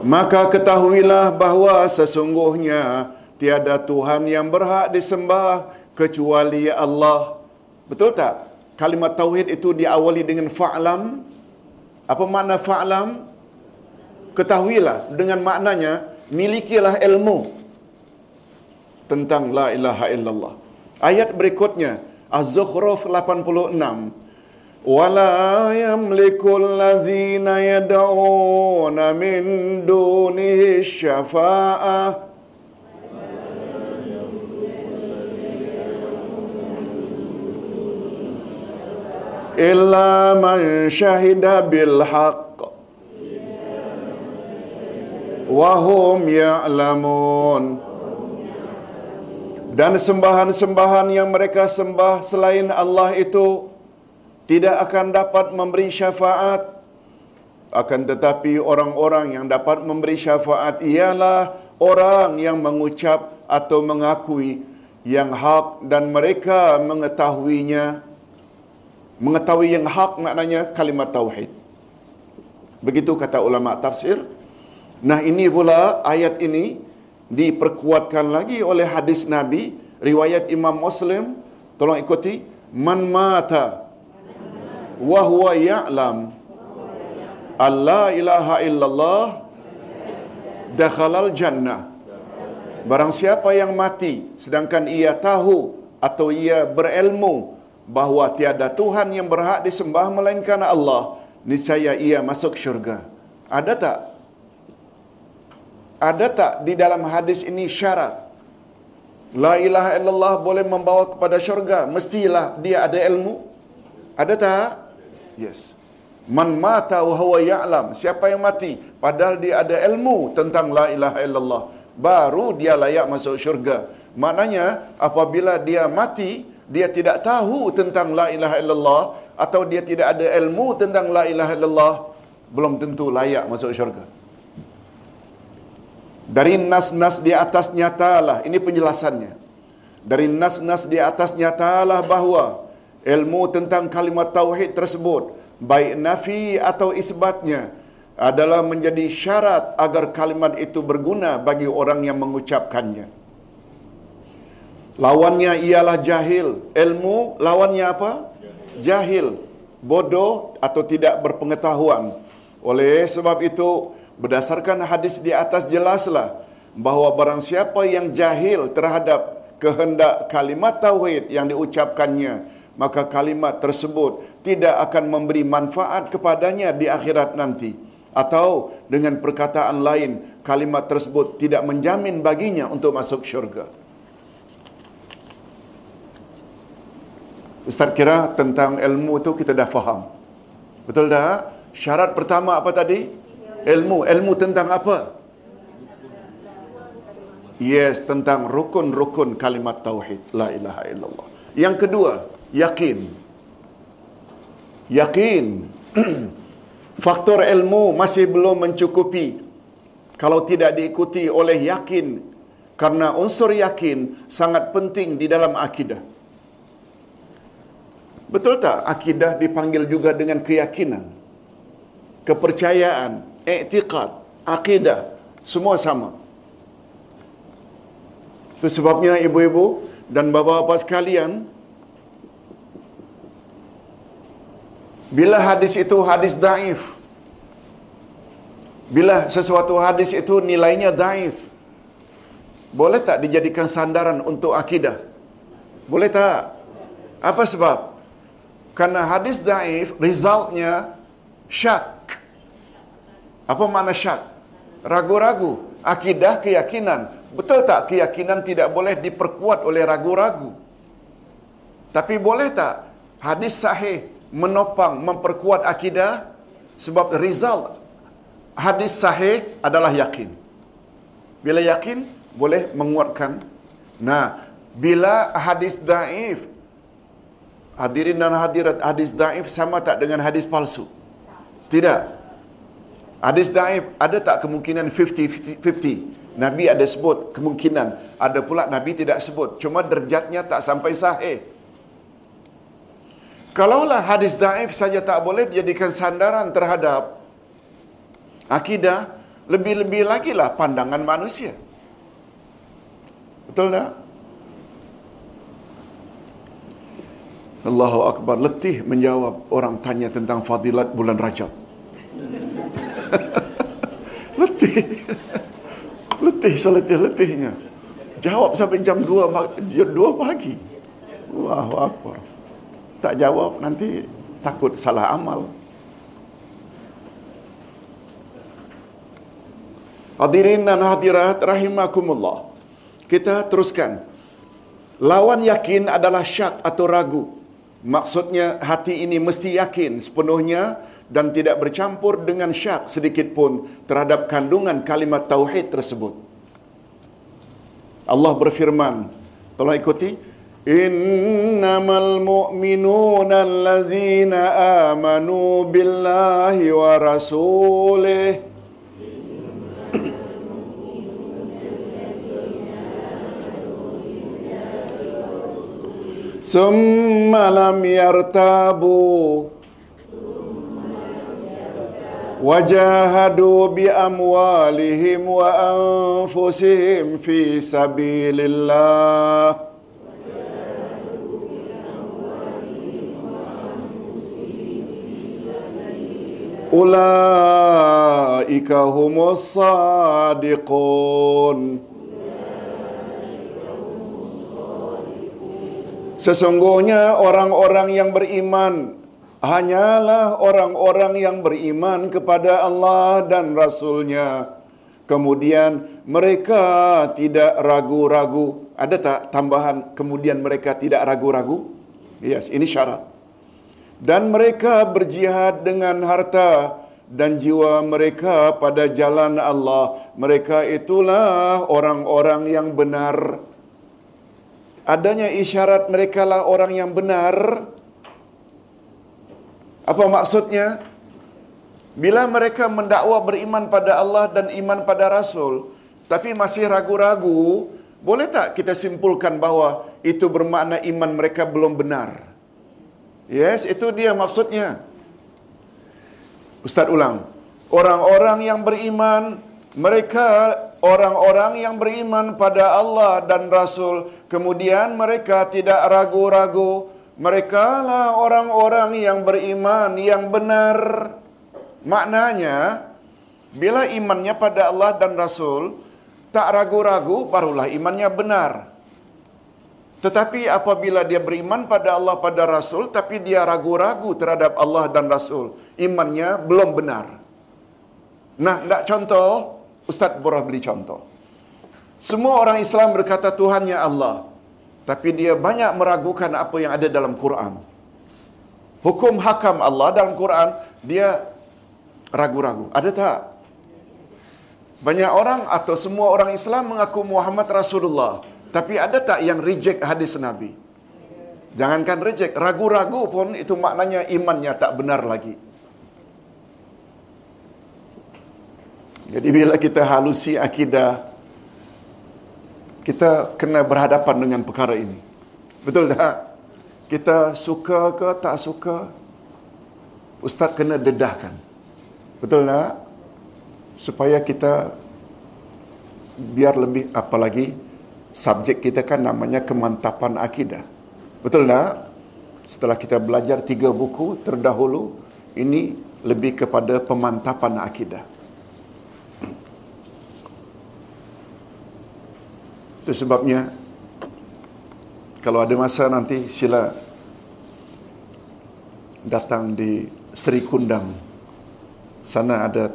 Maka ketahuilah bahawa sesungguhnya tiada Tuhan yang berhak disembah kecuali Allah. Betul tak? Kalimat tauhid itu diawali dengan fa'lam. Apa makna fa'lam? Ketahuilah dengan maknanya milikilah ilmu tentang la ilaha illallah. Ayat berikutnya Az-Zukhruf 86 ولا يملك الذين يدعون من دونه illa man shahida bil haqq wa hum ya'lamun. Dan sembahan-sembahan yang mereka sembah selain Allah itu tidak akan dapat memberi syafaat. Akan tetapi orang-orang yang dapat memberi syafaat ialah orang yang mengucap atau mengakui yang hak dan mereka mengetahuinya mengetahui yang hak maknanya kalimat tauhid. Begitu kata ulama tafsir. Nah ini pula ayat ini diperkuatkan lagi oleh hadis nabi riwayat Imam Muslim. Tolong ikuti. Man mata wa huwa ya'lam alla ilaha illallah dakhalal jannah. Barang siapa yang mati sedangkan ia tahu atau ia berilmu bahawa tiada Tuhan yang berhak disembah melainkan Allah niscaya ia masuk syurga ada tak ada tak di dalam hadis ini syarat La ilaha illallah boleh membawa kepada syurga mestilah dia ada ilmu ada tak Yes. Man mata wa huwa ya'lam. Siapa yang mati padahal dia ada ilmu tentang la ilaha illallah, baru dia layak masuk syurga. Maknanya apabila dia mati, dia tidak tahu tentang la ilaha illallah atau dia tidak ada ilmu tentang la ilaha illallah, belum tentu layak masuk syurga. Dari nas-nas di atas nyatalah, ini penjelasannya. Dari nas-nas di atas nyatalah bahawa ilmu tentang kalimat tauhid tersebut baik nafi atau isbatnya adalah menjadi syarat agar kalimat itu berguna bagi orang yang mengucapkannya. Lawannya ialah jahil. Ilmu lawannya apa? Jahil. Bodoh atau tidak berpengetahuan. Oleh sebab itu, berdasarkan hadis di atas jelaslah bahawa barang siapa yang jahil terhadap kehendak kalimat tauhid yang diucapkannya, maka kalimat tersebut tidak akan memberi manfaat kepadanya di akhirat nanti atau dengan perkataan lain kalimat tersebut tidak menjamin baginya untuk masuk syurga Ustaz kira tentang ilmu tu kita dah faham. Betul tak? Syarat pertama apa tadi? Ilmu. Ilmu tentang apa? Yes, tentang rukun-rukun kalimat tauhid. La ilaha illallah. Yang kedua, yakin. Yakin. Faktor ilmu masih belum mencukupi kalau tidak diikuti oleh yakin karena unsur yakin sangat penting di dalam akidah. Betul tak akidah dipanggil juga dengan keyakinan? Kepercayaan, i'tiqad, akidah, semua sama. Itu sebabnya ibu-ibu dan bapa-bapa sekalian, bila hadis itu hadis daif, bila sesuatu hadis itu nilainya daif, boleh tak dijadikan sandaran untuk akidah? Boleh tak? Apa sebab? Karena hadis daif, resultnya syak. Apa makna syak? Ragu-ragu. Akidah, keyakinan. Betul tak keyakinan tidak boleh diperkuat oleh ragu-ragu? Tapi boleh tak hadis sahih menopang, memperkuat akidah? Sebab result hadis sahih adalah yakin. Bila yakin, boleh menguatkan. Nah, bila hadis daif, hadirin dan hadirat, hadis daif sama tak dengan hadis palsu? Tidak. Hadis daif ada tak kemungkinan 50-50? Nabi ada sebut kemungkinan. Ada pula Nabi tidak sebut. Cuma derjatnya tak sampai sahih. Kalaulah hadis daif saja tak boleh dijadikan sandaran terhadap akidah, lebih-lebih lagi lah pandangan manusia. Betul tak? Allahu Akbar. Letih menjawab orang tanya tentang fadilat bulan Rajab. letih. letih seletih-letihnya. Jawab sampai jam 2, 2 pagi. Allahu Akbar. Tak jawab nanti takut salah amal. Hadirin dan hadirat rahimakumullah. Kita teruskan. Lawan yakin adalah syak atau ragu. Maksudnya hati ini mesti yakin sepenuhnya dan tidak bercampur dengan syak sedikit pun terhadap kandungan kalimat tauhid tersebut. Allah berfirman, tolong ikuti. Innamal mu'minuna allazina amanu billahi wa rasulih ثم لم يرتابوا وجاهدوا بأموالهم وأنفسهم في سبيل الله أولئك هم الصادقون Sesungguhnya orang-orang yang beriman hanyalah orang-orang yang beriman kepada Allah dan Rasulnya. Kemudian mereka tidak ragu-ragu. Ada tak tambahan kemudian mereka tidak ragu-ragu? Yes, ini syarat. Dan mereka berjihad dengan harta dan jiwa mereka pada jalan Allah. Mereka itulah orang-orang yang benar adanya isyarat mereka lah orang yang benar. Apa maksudnya? Bila mereka mendakwa beriman pada Allah dan iman pada Rasul, tapi masih ragu-ragu, boleh tak kita simpulkan bahawa itu bermakna iman mereka belum benar? Yes, itu dia maksudnya. Ustaz ulang. Orang-orang yang beriman, mereka orang-orang yang beriman pada Allah dan Rasul, kemudian mereka tidak ragu-ragu. Mereka lah orang-orang yang beriman yang benar. Maknanya, bila imannya pada Allah dan Rasul, tak ragu-ragu, barulah imannya benar. Tetapi apabila dia beriman pada Allah pada Rasul, tapi dia ragu-ragu terhadap Allah dan Rasul, imannya belum benar. Nah, tak contoh, Ustaz boleh beli contoh. Semua orang Islam berkata Tuhannya Allah. tapi dia banyak meragukan apa yang ada dalam Quran. Hukum hakam Allah dalam Quran dia ragu-ragu. Ada tak? Banyak orang atau semua orang Islam mengaku Muhammad Rasulullah. Tapi ada tak yang reject hadis Nabi? Jangankan reject, ragu-ragu pun itu maknanya imannya tak benar lagi. Jadi bila kita halusi akidah, kita kena berhadapan dengan perkara ini. Betul tak? Kita suka ke tak suka, Ustaz kena dedahkan. Betul tak? Supaya kita biar lebih apa lagi subjek kita kan namanya kemantapan akidah. Betul tak? Setelah kita belajar tiga buku terdahulu, ini lebih kepada pemantapan akidah. Itu sebabnya kalau ada masa nanti sila datang di Seri Kundang. Sana ada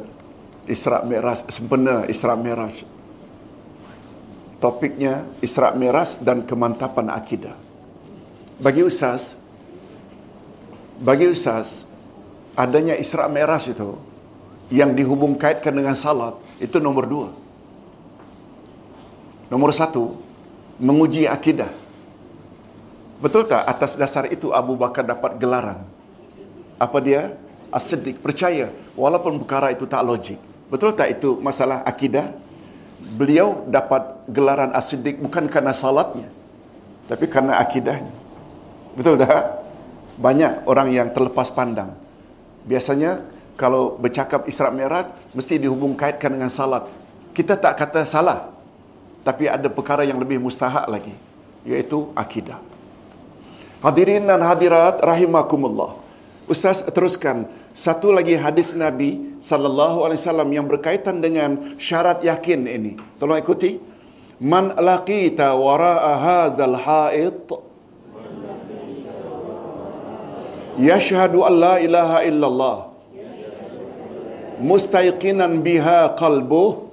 Isra Mi'raj, sempena Isra Mi'raj. Topiknya Isra Mi'raj dan kemantapan akidah. Bagi ustaz, bagi ustaz, adanya Isra Mi'raj itu yang dihubung kaitkan dengan salat, itu nomor dua. Nomor satu, menguji akidah. Betul tak atas dasar itu Abu Bakar dapat gelaran? Apa dia? As-Siddiq. Percaya. Walaupun perkara itu tak logik. Betul tak itu masalah akidah? Beliau dapat gelaran As-Siddiq bukan kerana salatnya. Tapi kerana akidahnya. Betul tak? Banyak orang yang terlepas pandang. Biasanya kalau bercakap Isra Mi'raj mesti dihubung kaitkan dengan salat. Kita tak kata salah. Tapi ada perkara yang lebih mustahak lagi. Iaitu akidah. Hadirin dan hadirat rahimakumullah. Ustaz teruskan satu lagi hadis Nabi sallallahu alaihi wasallam yang berkaitan dengan syarat yakin ini. Tolong ikuti. Man laqita wara'a hadzal ha'it yashhadu an la ilaha illallah mustayqinan biha qalbuh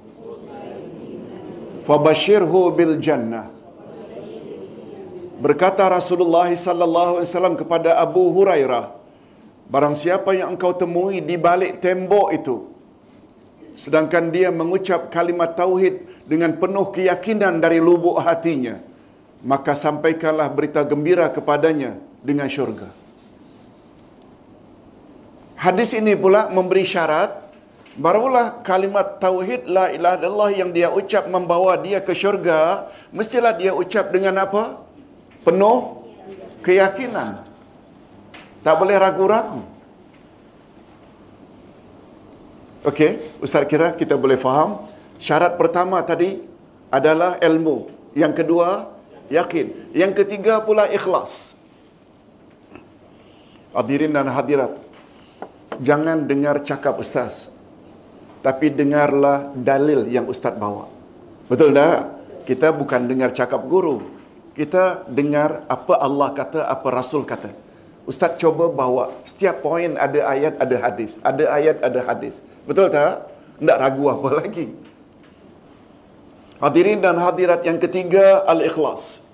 fabashirhu bil jannah. Berkata Rasulullah sallallahu alaihi wasallam kepada Abu Hurairah barang siapa yang engkau temui di balik tembok itu sedangkan dia mengucap kalimat tauhid dengan penuh keyakinan dari lubuk hatinya maka sampaikanlah berita gembira kepadanya dengan syurga. Hadis ini pula memberi syarat barulah kalimat tauhid la ilaha illallah yang dia ucap membawa dia ke syurga mestilah dia ucap dengan apa? Penuh keyakinan. Tak boleh ragu-ragu. Okey, Ustaz kira kita boleh faham? Syarat pertama tadi adalah ilmu. Yang kedua yakin. Yang ketiga pula ikhlas. Hadirin dan hadirat jangan dengar cakap ustaz tapi dengarlah dalil yang ustaz bawa. Betul tak? Kita bukan dengar cakap guru. Kita dengar apa Allah kata, apa Rasul kata. Ustaz coba bawa setiap poin ada ayat, ada hadis. Ada ayat, ada hadis. Betul tak? Tak ragu apa lagi. Hadirin dan hadirat yang ketiga, al-ikhlas.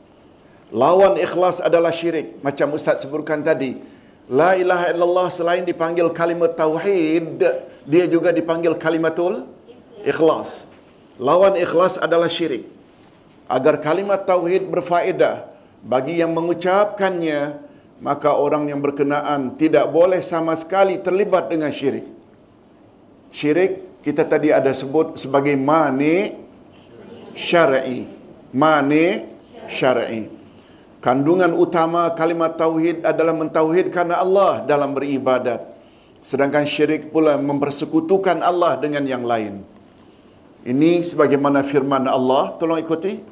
Lawan ikhlas adalah syirik. Macam Ustaz sebutkan tadi. La ilaha illallah selain dipanggil kalimat tauhid, dia juga dipanggil kalimatul ikhlas. Lawan ikhlas adalah syirik. Agar kalimat tauhid berfaedah bagi yang mengucapkannya, maka orang yang berkenaan tidak boleh sama sekali terlibat dengan syirik. Syirik kita tadi ada sebut sebagai mani syar'i. Mani syar'i. Kandungan utama kalimat tauhid adalah mentauhidkan Allah dalam beribadat. Sedangkan syirik pula mempersekutukan Allah dengan yang lain. Ini sebagaimana firman Allah, tolong ikuti.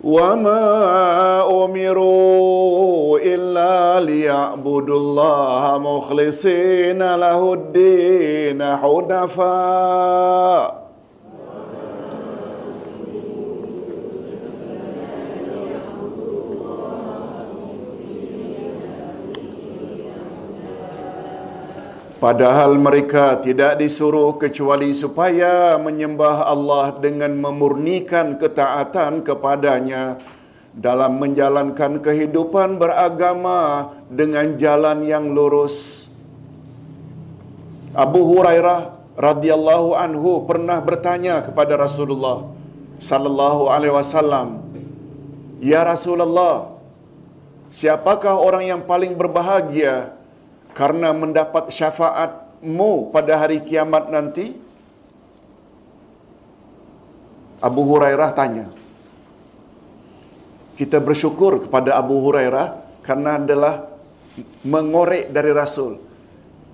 Wa ma umiru illa liya'budullaha mukhlishina lahuddin hudafa' Padahal mereka tidak disuruh kecuali supaya menyembah Allah dengan memurnikan ketaatan kepadanya dalam menjalankan kehidupan beragama dengan jalan yang lurus. Abu Hurairah radhiyallahu anhu pernah bertanya kepada Rasulullah sallallahu alaihi wasallam, "Ya Rasulullah, siapakah orang yang paling berbahagia karena mendapat syafaatmu pada hari kiamat nanti?" Abu Hurairah tanya. Kita bersyukur kepada Abu Hurairah karena adalah mengorek dari Rasul.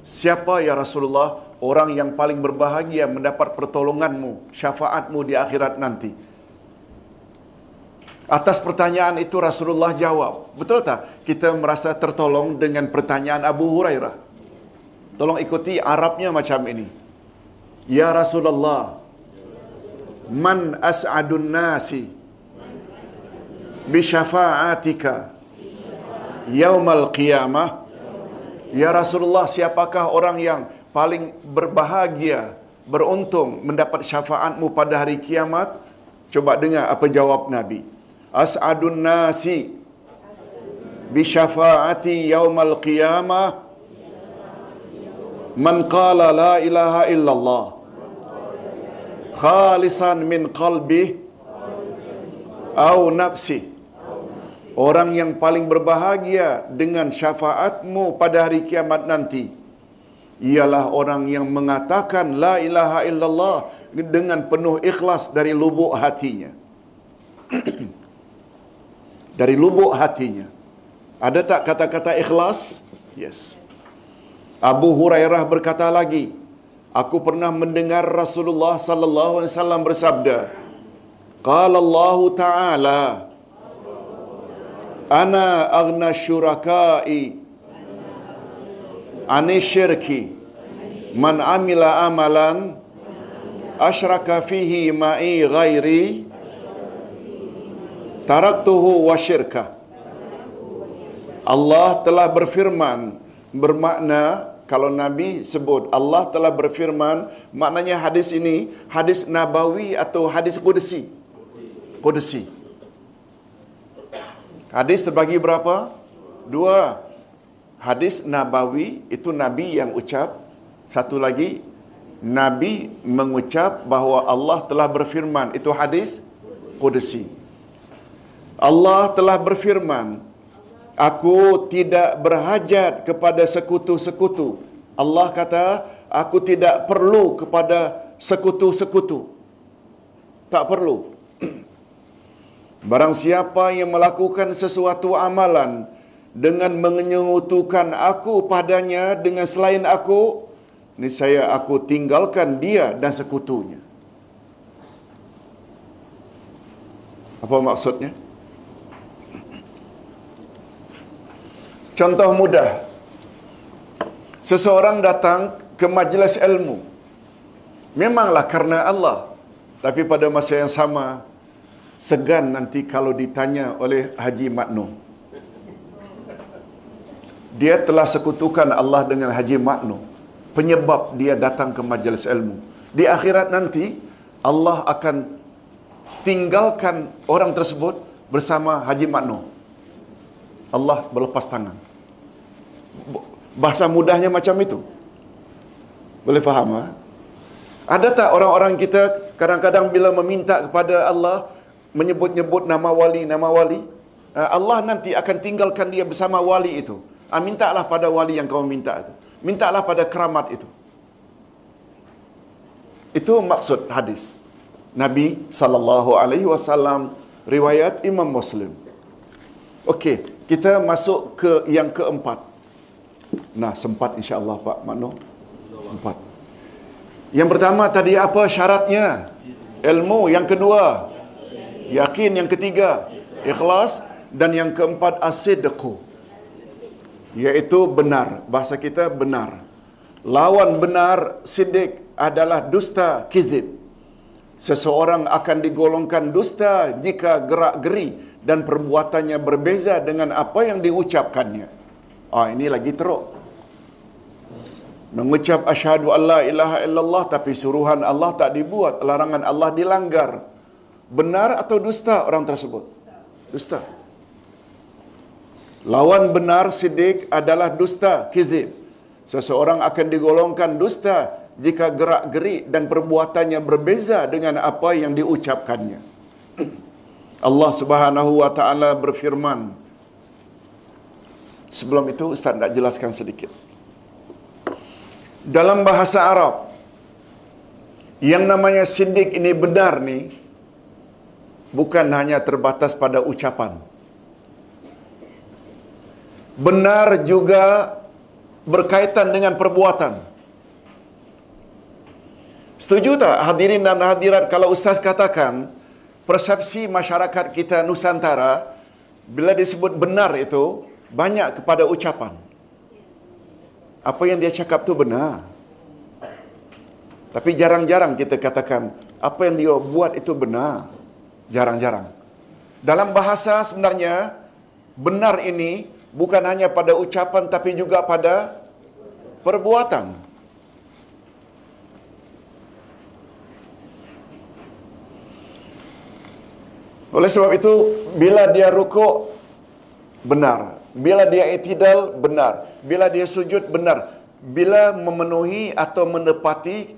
Siapa ya Rasulullah orang yang paling berbahagia mendapat pertolonganmu, syafaatmu di akhirat nanti? Atas pertanyaan itu Rasulullah jawab. Betul tak? Kita merasa tertolong dengan pertanyaan Abu Hurairah. Tolong ikuti Arabnya macam ini. Ya Rasulullah, man as'adun nasi bi syafa'atika yaumal qiyamah Ya Rasulullah siapakah orang yang paling berbahagia beruntung mendapat syafaatmu pada hari kiamat coba dengar apa jawab Nabi as'adun nasi bi syafaati yaumal qiyamah. Man qala la ilaha illallah khalisan min qalbi au nafsi. Orang yang paling berbahagia dengan syafaatmu pada hari kiamat nanti ialah orang yang mengatakan la ilaha illallah dengan penuh ikhlas dari lubuk hatinya dari lubuk hatinya. Ada tak kata-kata ikhlas? Yes. Abu Hurairah berkata lagi Aku pernah mendengar Rasulullah sallallahu alaihi wasallam bersabda, "Qala Allah Ta'ala, ana aghna syuraka'i ani syirki man amila amalan asyraka fihi ma'i ghairi taraktuhu wa syirka." Allah telah berfirman bermakna kalau Nabi sebut Allah telah berfirman, maknanya hadis ini hadis nabawi atau hadis qudsi. Qudsi. Hadis terbagi berapa? Dua. Hadis nabawi itu Nabi yang ucap. Satu lagi Nabi mengucap bahawa Allah telah berfirman. Itu hadis qudsi. Allah telah berfirman, Aku tidak berhajat kepada sekutu-sekutu. Allah kata, aku tidak perlu kepada sekutu-sekutu. Tak perlu. Barang siapa yang melakukan sesuatu amalan dengan menyemutukan aku padanya dengan selain aku, ini saya aku tinggalkan dia dan sekutunya. Apa maksudnya? Contoh mudah. Seseorang datang ke majlis ilmu. Memanglah karena Allah. Tapi pada masa yang sama, segan nanti kalau ditanya oleh Haji Makno. Dia telah sekutukan Allah dengan Haji Makno. Penyebab dia datang ke majlis ilmu. Di akhirat nanti, Allah akan tinggalkan orang tersebut bersama Haji Makno. Allah berlepas tangan. Bahasa mudahnya macam itu. Boleh faham? Ha? Ada tak orang-orang kita kadang-kadang bila meminta kepada Allah menyebut-nyebut nama wali, nama wali, Allah nanti akan tinggalkan dia bersama wali itu. Ah, mintalah pada wali yang kau minta itu. Mintalah pada keramat itu. Itu maksud hadis. Nabi sallallahu alaihi wasallam riwayat Imam Muslim. Okey, kita masuk ke yang keempat. Nah, sempat insya-Allah Pak Makno. Empat. Yang pertama tadi apa syaratnya? Ilmu. Yang kedua, yakin. Yang ketiga, ikhlas. Dan yang keempat, asidqu. Iaitu benar. Bahasa kita benar. Lawan benar, sidik adalah dusta, kizib. Seseorang akan digolongkan dusta jika gerak-geri dan perbuatannya berbeza dengan apa yang diucapkannya. Ah ini lagi teruk. Mengucap asyhadu alla ilaha illallah tapi suruhan Allah tak dibuat, larangan Allah dilanggar. Benar atau dusta orang tersebut? Dusta. Lawan benar sidik adalah dusta, kizib. Seseorang akan digolongkan dusta jika gerak-gerik dan perbuatannya berbeza dengan apa yang diucapkannya. Allah Subhanahu wa taala berfirman. Sebelum itu ustaz nak jelaskan sedikit. Dalam bahasa Arab yang namanya sidik ini benar ni bukan hanya terbatas pada ucapan. Benar juga berkaitan dengan perbuatan. Setuju tak hadirin dan hadirat kalau ustaz katakan persepsi masyarakat kita Nusantara bila disebut benar itu banyak kepada ucapan. Apa yang dia cakap tu benar. Tapi jarang-jarang kita katakan apa yang dia buat itu benar. Jarang-jarang. Dalam bahasa sebenarnya benar ini bukan hanya pada ucapan tapi juga pada perbuatan. Oleh sebab itu, bila dia rukuk, benar. Bila dia itidal, benar. Bila dia sujud, benar. Bila memenuhi atau menepati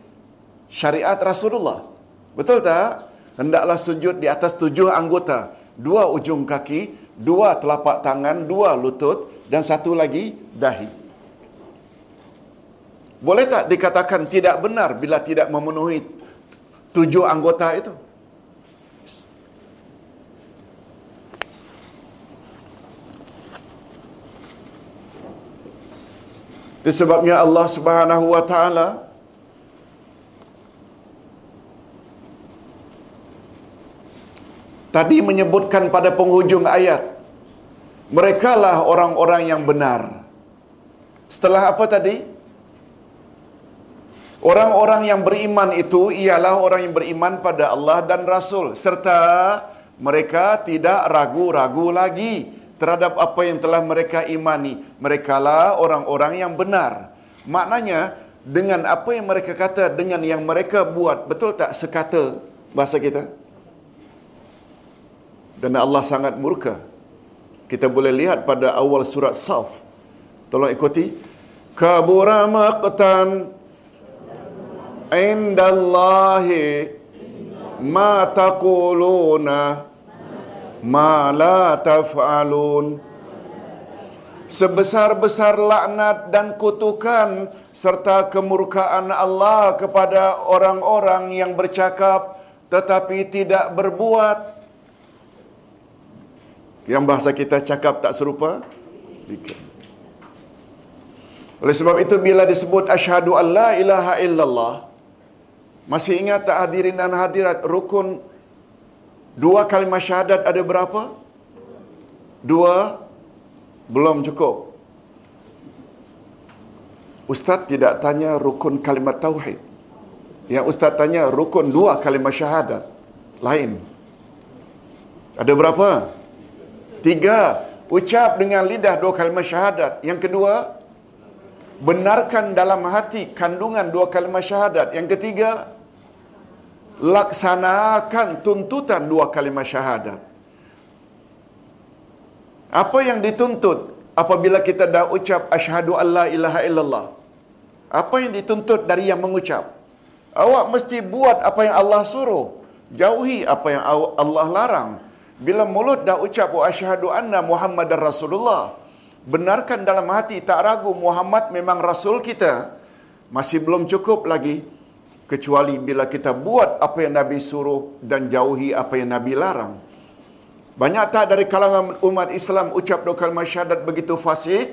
syariat Rasulullah. Betul tak? Hendaklah sujud di atas tujuh anggota. Dua ujung kaki, dua telapak tangan, dua lutut, dan satu lagi dahi. Boleh tak dikatakan tidak benar bila tidak memenuhi tujuh anggota itu? Itu sebabnya Allah Subhanahu wa taala tadi menyebutkan pada penghujung ayat mereka lah orang-orang yang benar. Setelah apa tadi? Orang-orang yang beriman itu ialah orang yang beriman pada Allah dan Rasul serta mereka tidak ragu-ragu lagi terhadap apa yang telah mereka imani. Mereka lah orang-orang yang benar. Maknanya, dengan apa yang mereka kata, dengan yang mereka buat, betul tak sekata bahasa kita? Dan Allah sangat murka. Kita boleh lihat pada awal surat Saf. Tolong ikuti. Kabura maqtan indallahi ma taquluna ma la taf'alun. Sebesar-besar laknat dan kutukan serta kemurkaan Allah kepada orang-orang yang bercakap tetapi tidak berbuat. Yang bahasa kita cakap tak serupa? Oleh sebab itu bila disebut asyhadu alla ilaha illallah masih ingat tak hadirin dan hadirat rukun Dua kalimah syahadat ada berapa? Dua belum cukup. Ustaz tidak tanya rukun kalimat tauhid. Yang Ustaz tanya rukun dua kalimah syahadat. Lain. Ada berapa? Tiga. Ucap dengan lidah dua kalimah syahadat. Yang kedua, benarkan dalam hati kandungan dua kalimah syahadat. Yang ketiga, laksanakan tuntutan dua kalimah syahadat. Apa yang dituntut apabila kita dah ucap asyhadu alla ilaha illallah? Apa yang dituntut dari yang mengucap? Awak mesti buat apa yang Allah suruh. Jauhi apa yang Allah larang. Bila mulut dah ucap wa asyhadu anna Muhammadar Rasulullah, benarkan dalam hati tak ragu Muhammad memang rasul kita. Masih belum cukup lagi kecuali bila kita buat apa yang Nabi suruh dan jauhi apa yang Nabi larang. Banyak tak dari kalangan umat Islam ucap dua kalimah syahadat begitu fasih?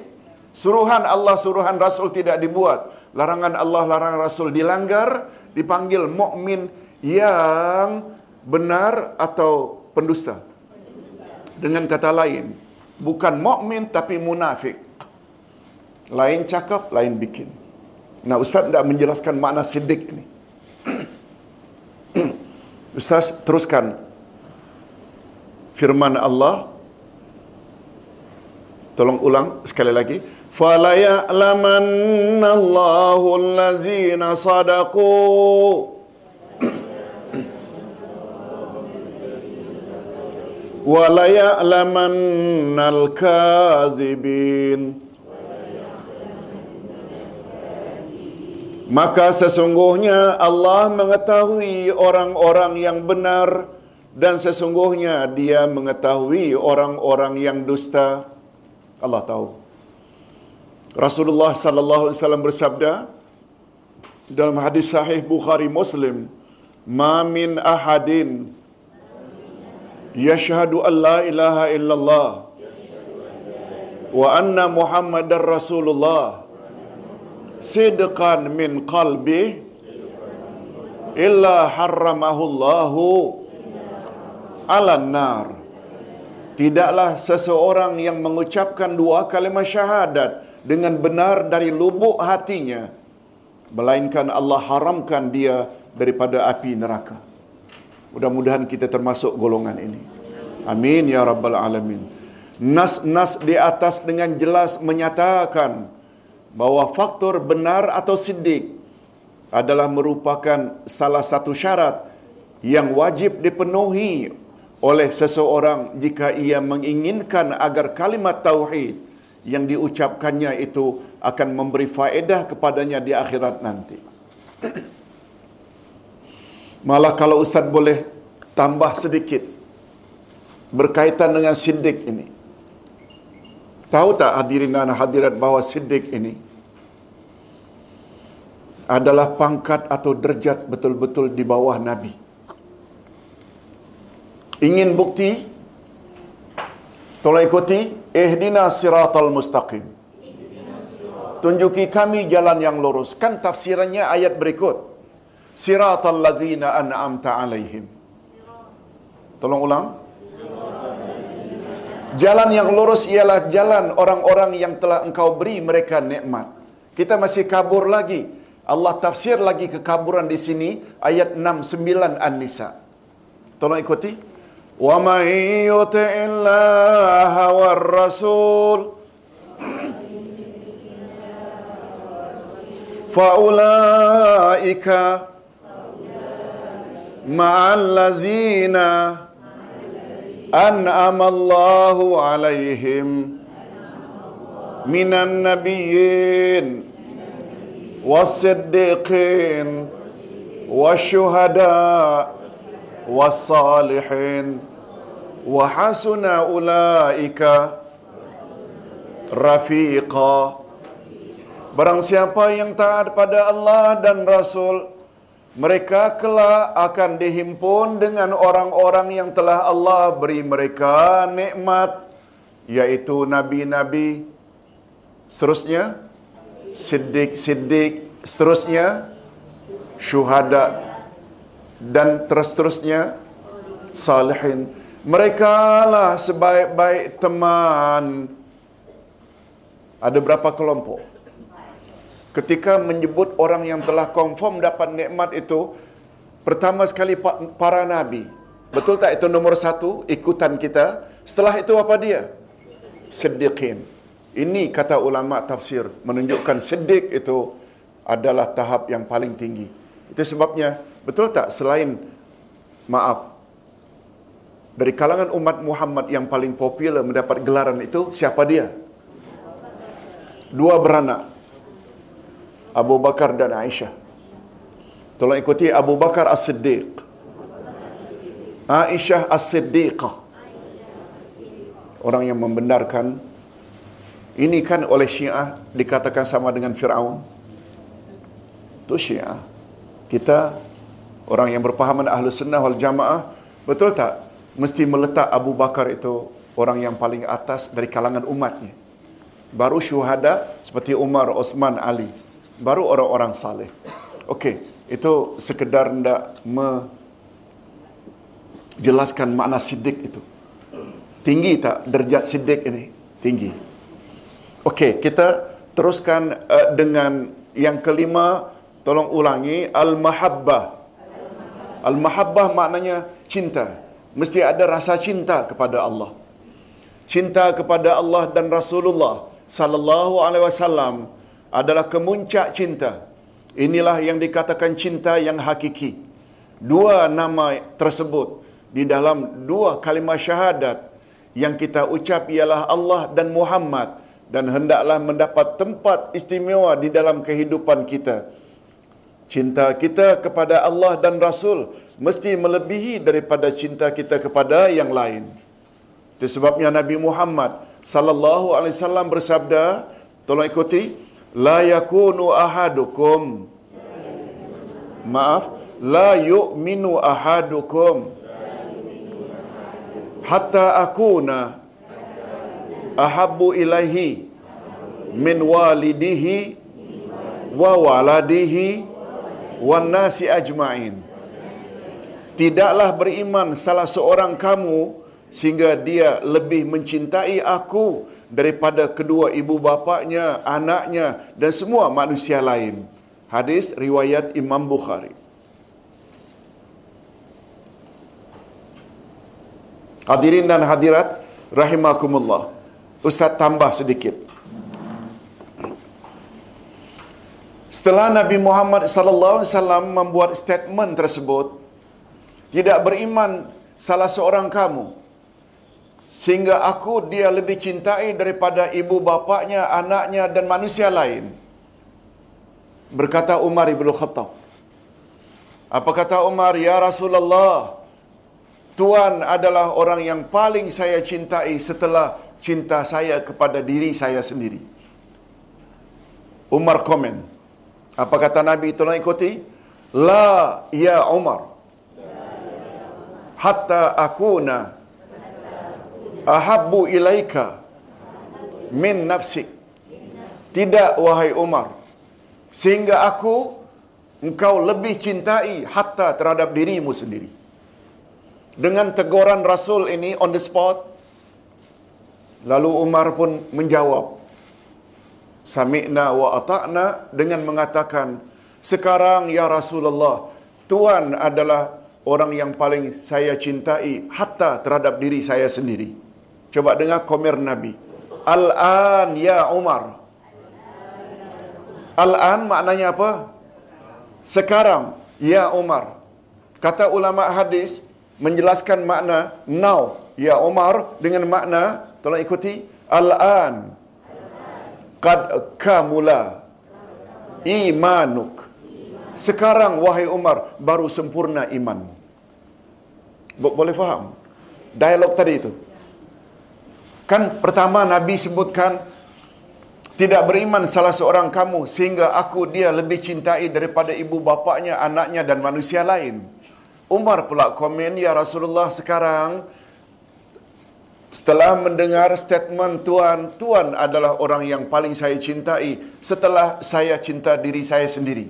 Suruhan Allah, suruhan Rasul tidak dibuat. Larangan Allah, larangan Rasul dilanggar, dipanggil mukmin yang benar atau pendusta. Dengan kata lain, bukan mukmin tapi munafik. Lain cakap, lain bikin. Nah, Ustaz tidak menjelaskan makna sidik ini. Ustaz teruskan firman Allah. Tolong ulang sekali lagi. Falaya'lamanna Allahu allazina sadaqu. Walaya'lamanna alkadhibin Maka sesungguhnya Allah mengetahui orang-orang yang benar dan sesungguhnya dia mengetahui orang-orang yang dusta. Allah tahu. Rasulullah sallallahu alaihi wasallam bersabda dalam hadis sahih Bukhari Muslim, "Ma min ahadin yashhadu an la ilaha illallah wa anna Muhammadar Rasulullah sidqan min qalbi illa harramahu Allahu ala nar." Tidaklah seseorang yang mengucapkan dua kalimat syahadat dengan benar dari lubuk hatinya melainkan Allah haramkan dia daripada api neraka. Mudah-mudahan kita termasuk golongan ini. Amin ya rabbal alamin. Nas-nas di atas dengan jelas menyatakan bahawa faktor benar atau siddiq adalah merupakan salah satu syarat yang wajib dipenuhi oleh seseorang jika ia menginginkan agar kalimat tauhid yang diucapkannya itu akan memberi faedah kepadanya di akhirat nanti. Malah kalau Ustaz boleh tambah sedikit berkaitan dengan siddiq ini. Tahu tak hadirin dan hadirat bahawa siddiq ini adalah pangkat atau derjat betul-betul di bawah Nabi. Ingin bukti? Tolong ikuti. Ihdina siratal mustaqim. Tunjuki kami jalan yang lurus. Kan tafsirannya ayat berikut. Siratal ladhina an'amta alaihim. Tolong ulang. Jalan yang lurus ialah jalan orang-orang yang telah engkau beri mereka nikmat. Kita masih kabur lagi. Allah tafsir lagi kekaburan di sini ayat 69 An-Nisa. Tolong ikuti. Wa may yuti'illaha war rasul فأولئك مع الذين أنعم الله عليهم من النبيين والصديقين والشهداء والصالحين وحسن أولئك رفيقا Barang siapa yang taat pada Allah dan Rasul, mereka kelak akan dihimpun dengan orang-orang yang telah Allah beri mereka nikmat, yaitu nabi-nabi, seterusnya siddiq-siddiq, seterusnya. Syuhada dan terus-terusnya. Salihin. Mereka lah sebaik-baik teman. Ada berapa kelompok? ketika menyebut orang yang telah confirm dapat nikmat itu pertama sekali para nabi. Betul tak itu nomor satu? Ikutan kita. Setelah itu apa dia? Siddiqin ini kata ulama tafsir menunjukkan siddiq itu adalah tahap yang paling tinggi itu sebabnya betul tak selain maaf dari kalangan umat Muhammad yang paling popular mendapat gelaran itu siapa dia dua beranak Abu Bakar dan Aisyah. Tolong ikuti Abu Bakar As-Siddiq. Aisyah As-Siddiqah. Orang yang membenarkan ini kan oleh Syiah dikatakan sama dengan Firaun. Itu Syiah. Kita orang yang berpahaman Ahlu Sunnah wal Jamaah, betul tak? Mesti meletak Abu Bakar itu orang yang paling atas dari kalangan umatnya. Baru syuhada seperti Umar, Osman, Ali baru orang-orang saleh. Okey, itu sekedar hendak menjelaskan makna siddiq itu. Tinggi tak derajat siddiq ini? Tinggi. Okey, kita teruskan uh, dengan yang kelima, tolong ulangi al-mahabbah. Al-mahabbah maknanya cinta. Mesti ada rasa cinta kepada Allah. Cinta kepada Allah dan Rasulullah sallallahu alaihi wasallam adalah kemuncak cinta. Inilah yang dikatakan cinta yang hakiki. Dua nama tersebut di dalam dua kalimah syahadat yang kita ucap ialah Allah dan Muhammad dan hendaklah mendapat tempat istimewa di dalam kehidupan kita. Cinta kita kepada Allah dan Rasul mesti melebihi daripada cinta kita kepada yang lain. Itu sebabnya Nabi Muhammad sallallahu alaihi wasallam bersabda, tolong ikuti, la yakunu ahadukum Maaf, la yu'minu ahadukum hatta akuna ahabbu ilaihi min walidihi wa waladihi wan nasi ajmain. Tidaklah beriman salah seorang kamu sehingga dia lebih mencintai aku daripada kedua ibu bapaknya, anaknya dan semua manusia lain. Hadis riwayat Imam Bukhari. Hadirin dan hadirat rahimakumullah. Ustaz tambah sedikit. Setelah Nabi Muhammad sallallahu alaihi wasallam membuat statement tersebut, tidak beriman salah seorang kamu sehingga aku dia lebih cintai daripada ibu bapaknya, anaknya dan manusia lain. Berkata Umar ibn Khattab. Apa kata Umar? Ya Rasulullah, Tuan adalah orang yang paling saya cintai setelah cinta saya kepada diri saya sendiri. Umar komen. Apa kata Nabi? Tolong ikuti. La ya Umar. Hatta akuna ahabbu ilaika min nafsik. Tidak wahai Umar. Sehingga aku engkau lebih cintai hatta terhadap dirimu sendiri. Dengan teguran Rasul ini on the spot, lalu Umar pun menjawab, Sami'na wa ata'na dengan mengatakan, sekarang ya Rasulullah, Tuhan adalah orang yang paling saya cintai hatta terhadap diri saya sendiri. Coba dengar komer Nabi. Al-an ya Umar. Al-an maknanya apa? Sekarang ya Umar. Kata ulama hadis menjelaskan makna now ya Umar dengan makna tolong ikuti al-an. Qad kamula imanuk. Sekarang wahai Umar baru sempurna iman. Boleh faham? Dialog tadi itu. Kan pertama Nabi sebutkan tidak beriman salah seorang kamu sehingga aku dia lebih cintai daripada ibu bapaknya, anaknya dan manusia lain. Umar pula komen, Ya Rasulullah sekarang setelah mendengar statement Tuhan, Tuhan adalah orang yang paling saya cintai setelah saya cinta diri saya sendiri.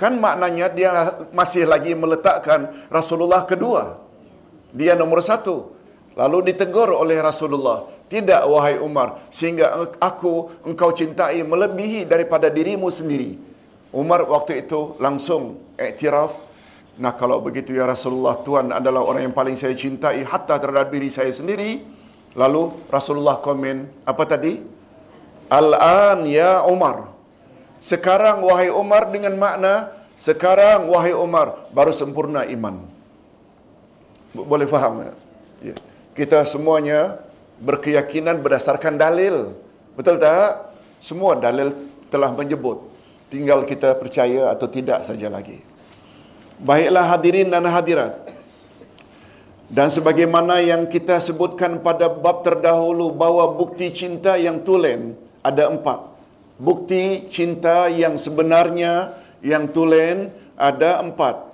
Kan maknanya dia masih lagi meletakkan Rasulullah kedua. Dia nomor satu. Lalu ditegur oleh Rasulullah. Tidak wahai Umar. Sehingga aku engkau cintai melebihi daripada dirimu sendiri. Umar waktu itu langsung iktiraf. Nah kalau begitu ya Rasulullah Tuhan adalah orang yang paling saya cintai hatta terhadap diri saya sendiri. Lalu Rasulullah komen apa tadi? Al-an ya Umar. Sekarang wahai Umar dengan makna sekarang wahai Umar baru sempurna iman. Boleh faham ya? ya. Kita semuanya berkeyakinan berdasarkan dalil. Betul tak? Semua dalil telah menyebut. Tinggal kita percaya atau tidak saja lagi. Baiklah hadirin dan hadirat. Dan sebagaimana yang kita sebutkan pada bab terdahulu bahawa bukti cinta yang tulen ada empat. Bukti cinta yang sebenarnya yang tulen ada empat.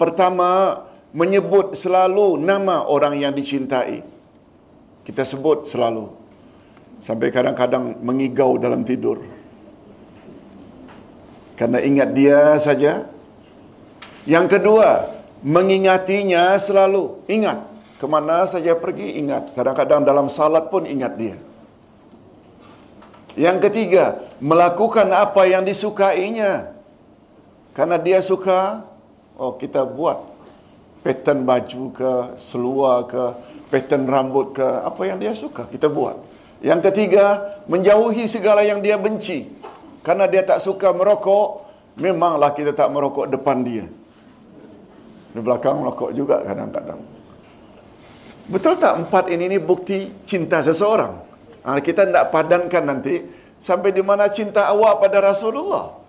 Pertama, menyebut selalu nama orang yang dicintai. Kita sebut selalu. Sampai kadang-kadang mengigau dalam tidur. Karena ingat dia saja. Yang kedua, mengingatinya selalu. Ingat. Kemana saja pergi, ingat. Kadang-kadang dalam salat pun ingat dia. Yang ketiga, melakukan apa yang disukainya. Karena dia suka, oh kita buat pattern baju ke, seluar ke, pattern rambut ke, apa yang dia suka, kita buat. Yang ketiga, menjauhi segala yang dia benci. Karena dia tak suka merokok, memanglah kita tak merokok depan dia. Di belakang rokok juga kadang-kadang. Betul tak empat ini ni bukti cinta seseorang? Ha, kita tidak padankan nanti sampai di mana cinta awak pada Rasulullah.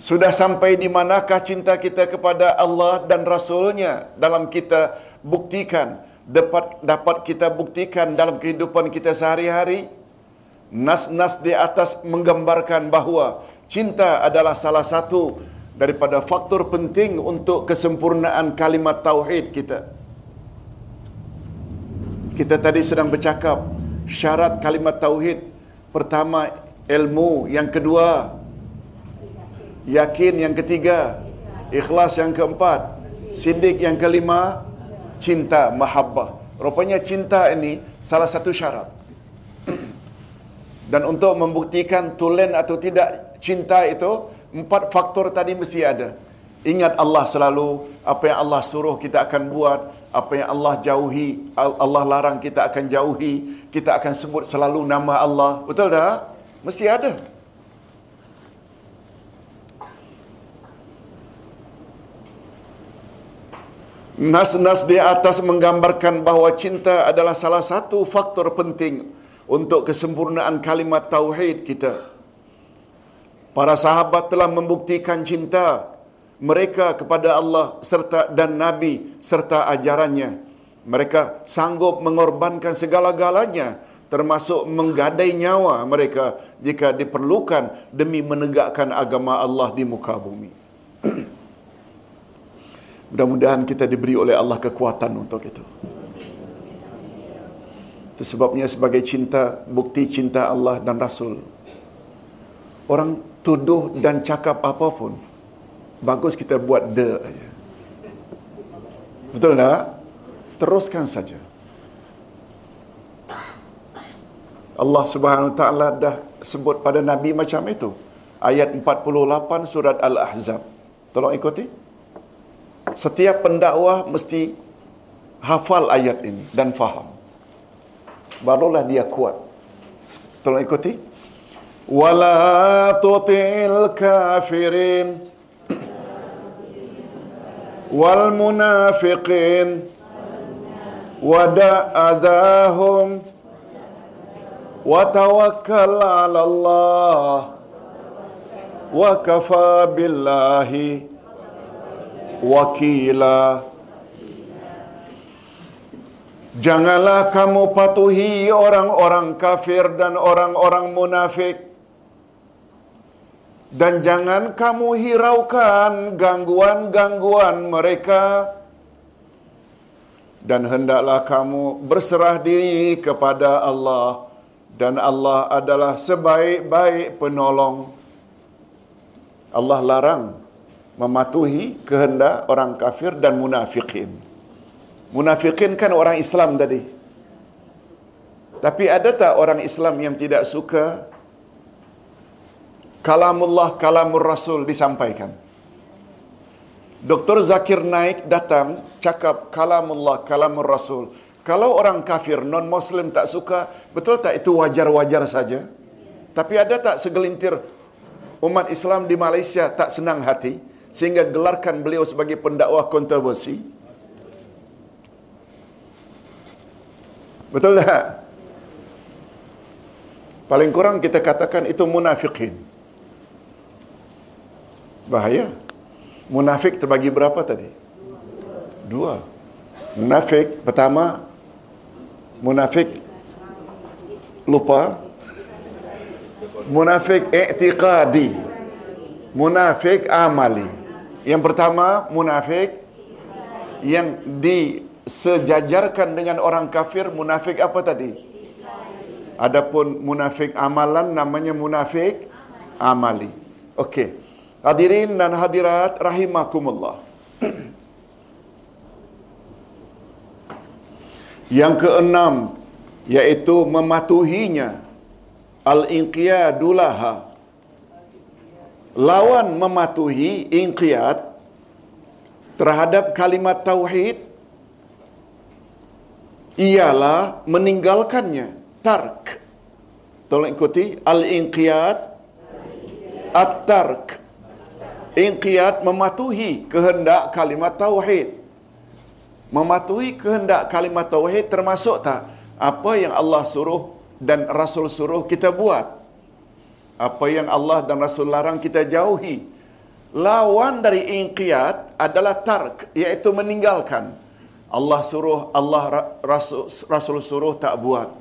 Sudah sampai di manakah cinta kita kepada Allah dan Rasulnya dalam kita buktikan, dapat dapat kita buktikan dalam kehidupan kita sehari-hari? Nas-nas di atas menggambarkan bahawa cinta adalah salah satu daripada faktor penting untuk kesempurnaan kalimat tauhid kita. Kita tadi sedang bercakap syarat kalimat tauhid pertama ilmu, yang kedua yakin, yang ketiga ikhlas, yang keempat sidik, yang kelima cinta, mahabbah. Rupanya cinta ini salah satu syarat. Dan untuk membuktikan tulen atau tidak cinta itu, Empat faktor tadi mesti ada. Ingat Allah selalu, apa yang Allah suruh kita akan buat, apa yang Allah jauhi, Allah larang kita akan jauhi, kita akan sebut selalu nama Allah. Betul tak? Mesti ada. Nas-nas di atas menggambarkan bahawa cinta adalah salah satu faktor penting untuk kesempurnaan kalimat tauhid kita. Para sahabat telah membuktikan cinta mereka kepada Allah serta dan Nabi serta ajarannya. Mereka sanggup mengorbankan segala-galanya termasuk menggadai nyawa mereka jika diperlukan demi menegakkan agama Allah di muka bumi. Mudah-mudahan kita diberi oleh Allah kekuatan untuk itu. Itu sebabnya sebagai cinta, bukti cinta Allah dan Rasul. Orang tuduh dan cakap apapun. Bagus kita buat the aja. Betul tak? Teruskan saja. Allah Subhanahu Wa Taala dah sebut pada Nabi macam itu. Ayat 48 surat Al-Ahzab. Tolong ikuti. Setiap pendakwah mesti hafal ayat ini dan faham. Barulah dia kuat. Tolong ikuti. ولا تطع الكافرين والمنافقين ودع أذاهم وتوكل على الله وكفى بالله وكيلا Janganlah kamu patuhi orang-orang kafir dan orang-orang munafik dan jangan kamu hiraukan gangguan-gangguan mereka. Dan hendaklah kamu berserah diri kepada Allah. Dan Allah adalah sebaik-baik penolong. Allah larang mematuhi kehendak orang kafir dan munafikin. Munafikin kan orang Islam tadi. Tapi ada tak orang Islam yang tidak suka kalamullah kalamur rasul disampaikan. Dr. Zakir Naik datang cakap kalamullah kalamur rasul. Kalau orang kafir non muslim tak suka, betul tak itu wajar-wajar saja? Tapi ada tak segelintir umat Islam di Malaysia tak senang hati sehingga gelarkan beliau sebagai pendakwah kontroversi? Betul tak? Paling kurang kita katakan itu munafikin. Bahaya. Munafik terbagi berapa tadi? Dua. Munafik pertama munafik lupa. Munafik i'tiqadi. Munafik amali. Yang pertama munafik yang disejajarkan dengan orang kafir munafik apa tadi? Adapun munafik amalan namanya munafik amali. Okey. Hadirin dan hadirat rahimakumullah. Yang keenam yaitu mematuhinya al-inqiyadulaha. Lawan mematuhi inqiyad terhadap kalimat tauhid ialah meninggalkannya tark. Tolong ikuti al-inqiyad at-tark Inqiyad mematuhi kehendak kalimat tauhid. Mematuhi kehendak kalimat tauhid termasuk tak apa yang Allah suruh dan Rasul suruh kita buat. Apa yang Allah dan Rasul larang kita jauhi. Lawan dari inqiyad adalah tark, iaitu meninggalkan. Allah suruh, Allah Rasul, Rasul suruh tak buat.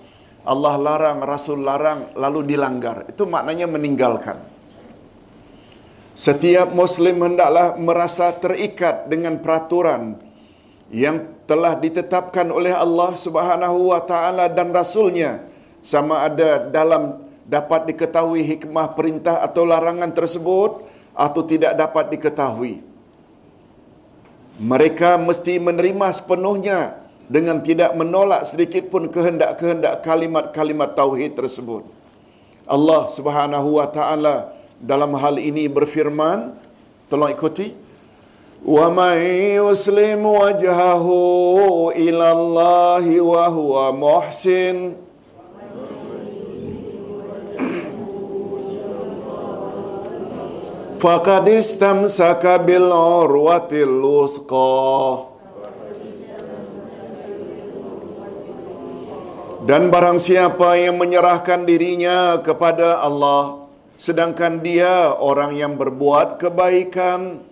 Allah larang, Rasul larang, lalu dilanggar. Itu maknanya meninggalkan. Setiap Muslim hendaklah merasa terikat dengan peraturan yang telah ditetapkan oleh Allah Subhanahu wa taala dan rasulnya sama ada dalam dapat diketahui hikmah perintah atau larangan tersebut atau tidak dapat diketahui. Mereka mesti menerima sepenuhnya dengan tidak menolak sedikit pun kehendak-kehendak kalimat-kalimat tauhid tersebut. Allah Subhanahu wa taala dalam hal ini berfirman, tolong ikuti. Wa may yuslim wajhahu ila Allah wa huwa muhsin faqad istamsaka bil urwatil wusqa Dan barang siapa yang menyerahkan dirinya kepada Allah sedangkan dia orang yang berbuat kebaikan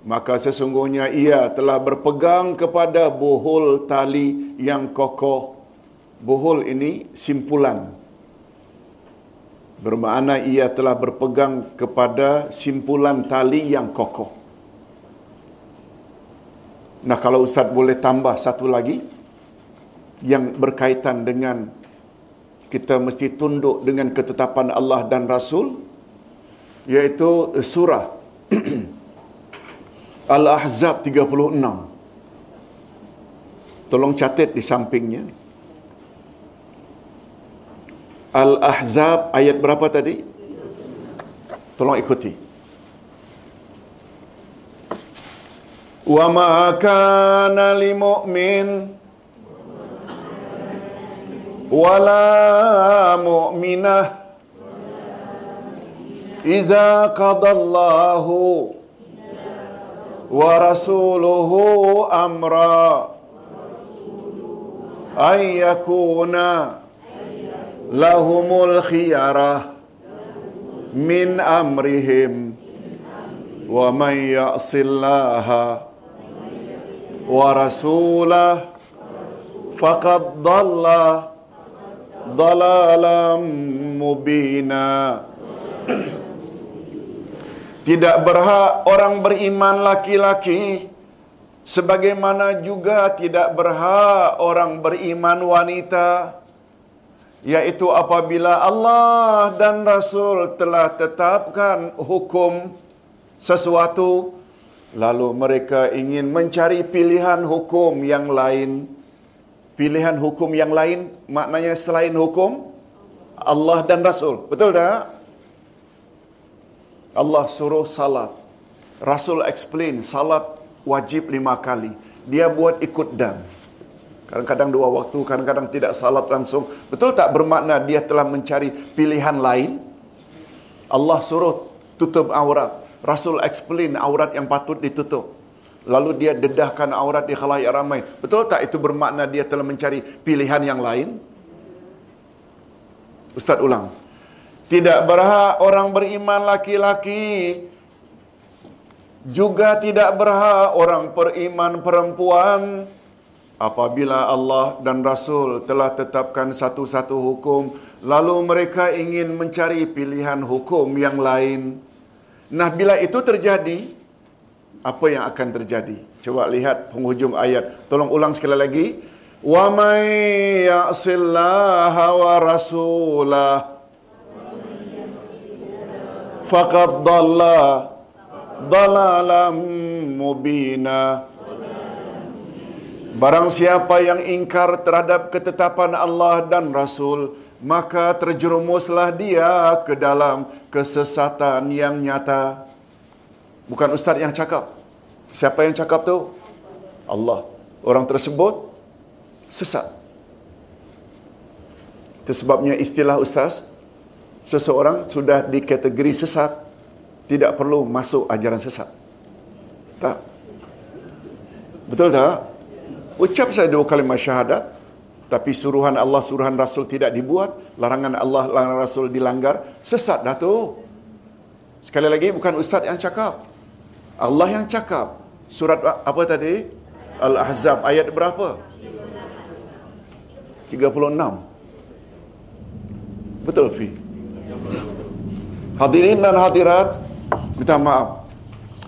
maka sesungguhnya ia telah berpegang kepada buhul tali yang kokoh. Buhul ini simpulan. Bermakna ia telah berpegang kepada simpulan tali yang kokoh. Nah kalau Ustaz boleh tambah satu lagi yang berkaitan dengan kita mesti tunduk dengan ketetapan Allah dan Rasul yaitu surah Al-Ahzab 36. Tolong catat di sampingnya. Al-Ahzab ayat berapa tadi? Tolong ikuti. Wa ma kana lil mu'min wala mu'minah idza qadallahu wa rasuluhu amra ay yakuna lahumul khiyarah min amrihim wa man ya'sillaha wa rasulah faqad dalalam mubina. Tidak berhak orang beriman laki-laki. Sebagaimana juga tidak berhak orang beriman wanita. Yaitu apabila Allah dan Rasul telah tetapkan hukum sesuatu lalu mereka ingin mencari pilihan hukum yang lain pilihan hukum yang lain maknanya selain hukum Allah dan Rasul betul tak Allah suruh salat Rasul explain salat wajib lima kali dia buat ikut dan Kadang-kadang dua waktu, kadang-kadang tidak salat langsung. Betul tak bermakna dia telah mencari pilihan lain? Allah suruh tutup aurat. Rasul explain aurat yang patut ditutup. Lalu dia dedahkan aurat di khalayak ramai. Betul tak itu bermakna dia telah mencari pilihan yang lain? Ustaz ulang. Tidak berhak orang beriman laki-laki juga tidak berhak orang beriman perempuan apabila Allah dan Rasul telah tetapkan satu-satu hukum lalu mereka ingin mencari pilihan hukum yang lain nah bila itu terjadi apa yang akan terjadi. Coba lihat penghujung ayat. Tolong ulang sekali lagi. Wa may ya'sillaha wa rasulah. Faqad dhalla dhalalam mubina. Barang siapa yang ingkar terhadap ketetapan Allah dan Rasul, maka terjerumuslah dia ke dalam kesesatan yang nyata. Bukan ustaz yang cakap. Siapa yang cakap tu? Allah. Orang tersebut sesat. Itu sebabnya istilah ustaz, seseorang sudah dikategori sesat, tidak perlu masuk ajaran sesat. Tak. Betul tak? Ucap saya dua kalimah syahadat, tapi suruhan Allah, suruhan Rasul tidak dibuat, larangan Allah, larangan Rasul dilanggar, sesat dah tu. Sekali lagi, bukan Ustaz yang cakap. Allah yang cakap. Surat apa tadi? Al-Ahzab ayat berapa? 36. Betul, Fi? Hadirin dan hadirat, minta maaf.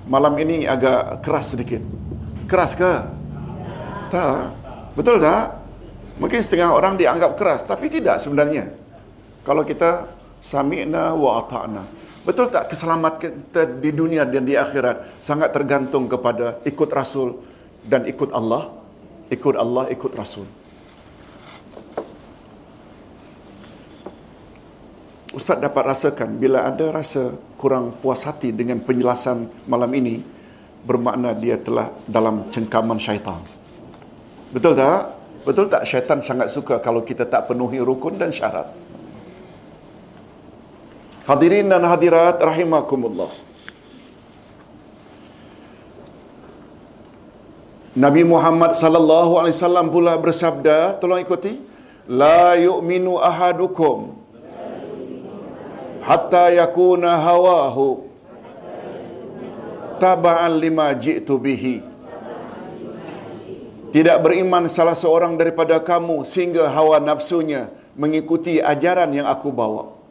Malam ini agak keras sedikit. Keras ke? Tak. Betul tak? Mungkin setengah orang dianggap keras, tapi tidak sebenarnya. Kalau kita sami'na wa ata'na. Betul tak keselamatan kita di dunia dan di akhirat sangat tergantung kepada ikut Rasul dan ikut Allah? Ikut Allah, ikut Rasul. Ustaz dapat rasakan bila ada rasa kurang puas hati dengan penjelasan malam ini bermakna dia telah dalam cengkaman syaitan. Betul tak? Betul tak syaitan sangat suka kalau kita tak penuhi rukun dan syarat? Hadirin dan hadirat rahimakumullah. Nabi Muhammad sallallahu alaihi wasallam pula bersabda, tolong ikuti, la yu'minu ahadukum hatta yakuna hawahu taba'an lima ji'tu bihi tidak beriman salah seorang daripada kamu sehingga hawa nafsunya mengikuti ajaran yang aku bawa.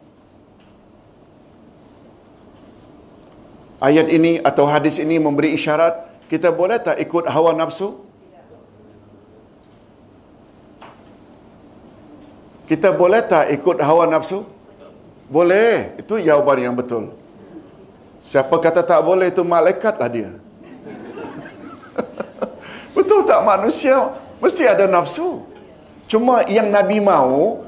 Ayat ini atau hadis ini memberi isyarat kita boleh tak ikut hawa nafsu? Kita boleh tak ikut hawa nafsu? Boleh. Itu jawapan yang betul. Siapa kata tak boleh itu malaikatlah dia. betul tak manusia mesti ada nafsu. Cuma yang Nabi mau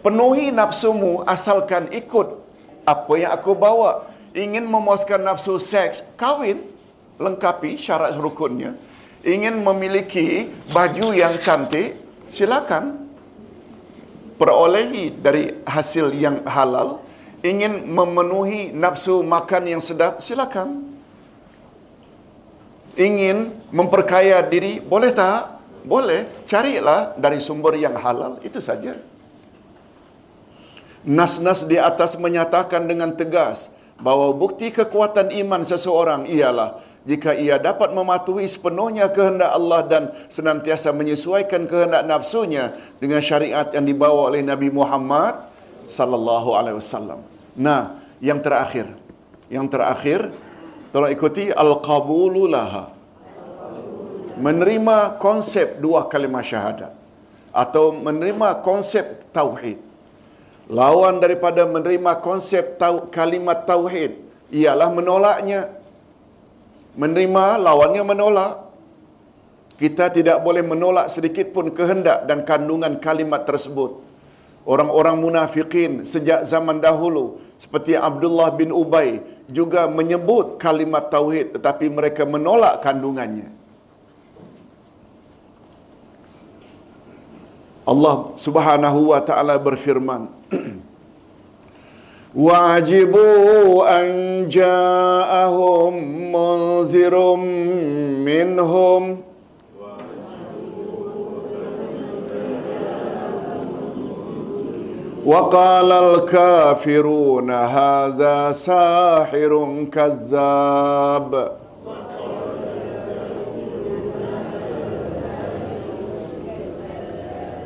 penuhi nafsumu asalkan ikut apa yang aku bawa. Ingin memuaskan nafsu seks, kawin, lengkapi syarat rukunnya. Ingin memiliki baju yang cantik, silakan perolehi dari hasil yang halal ingin memenuhi nafsu makan yang sedap, silakan. Ingin memperkaya diri, boleh tak? Boleh. Carilah dari sumber yang halal, itu saja. Nas-nas di atas menyatakan dengan tegas bahawa bukti kekuatan iman seseorang ialah jika ia dapat mematuhi sepenuhnya kehendak Allah dan senantiasa menyesuaikan kehendak nafsunya dengan syariat yang dibawa oleh Nabi Muhammad sallallahu alaihi wasallam. Nah, yang terakhir. Yang terakhir, tolong ikuti al-qabulu laha. Menerima konsep dua kalimah syahadat atau menerima konsep tauhid. Lawan daripada menerima konsep tau, kalimat tauhid ialah menolaknya. Menerima lawannya menolak. Kita tidak boleh menolak sedikit pun kehendak dan kandungan kalimat tersebut orang-orang munafikin sejak zaman dahulu seperti Abdullah bin Ubay juga menyebut kalimat tauhid tetapi mereka menolak kandungannya. Allah Subhanahu wa taala berfirman وعجبوا أن جاءهم منذر منهم. وقال الكافرون هذا ساحر كذاب.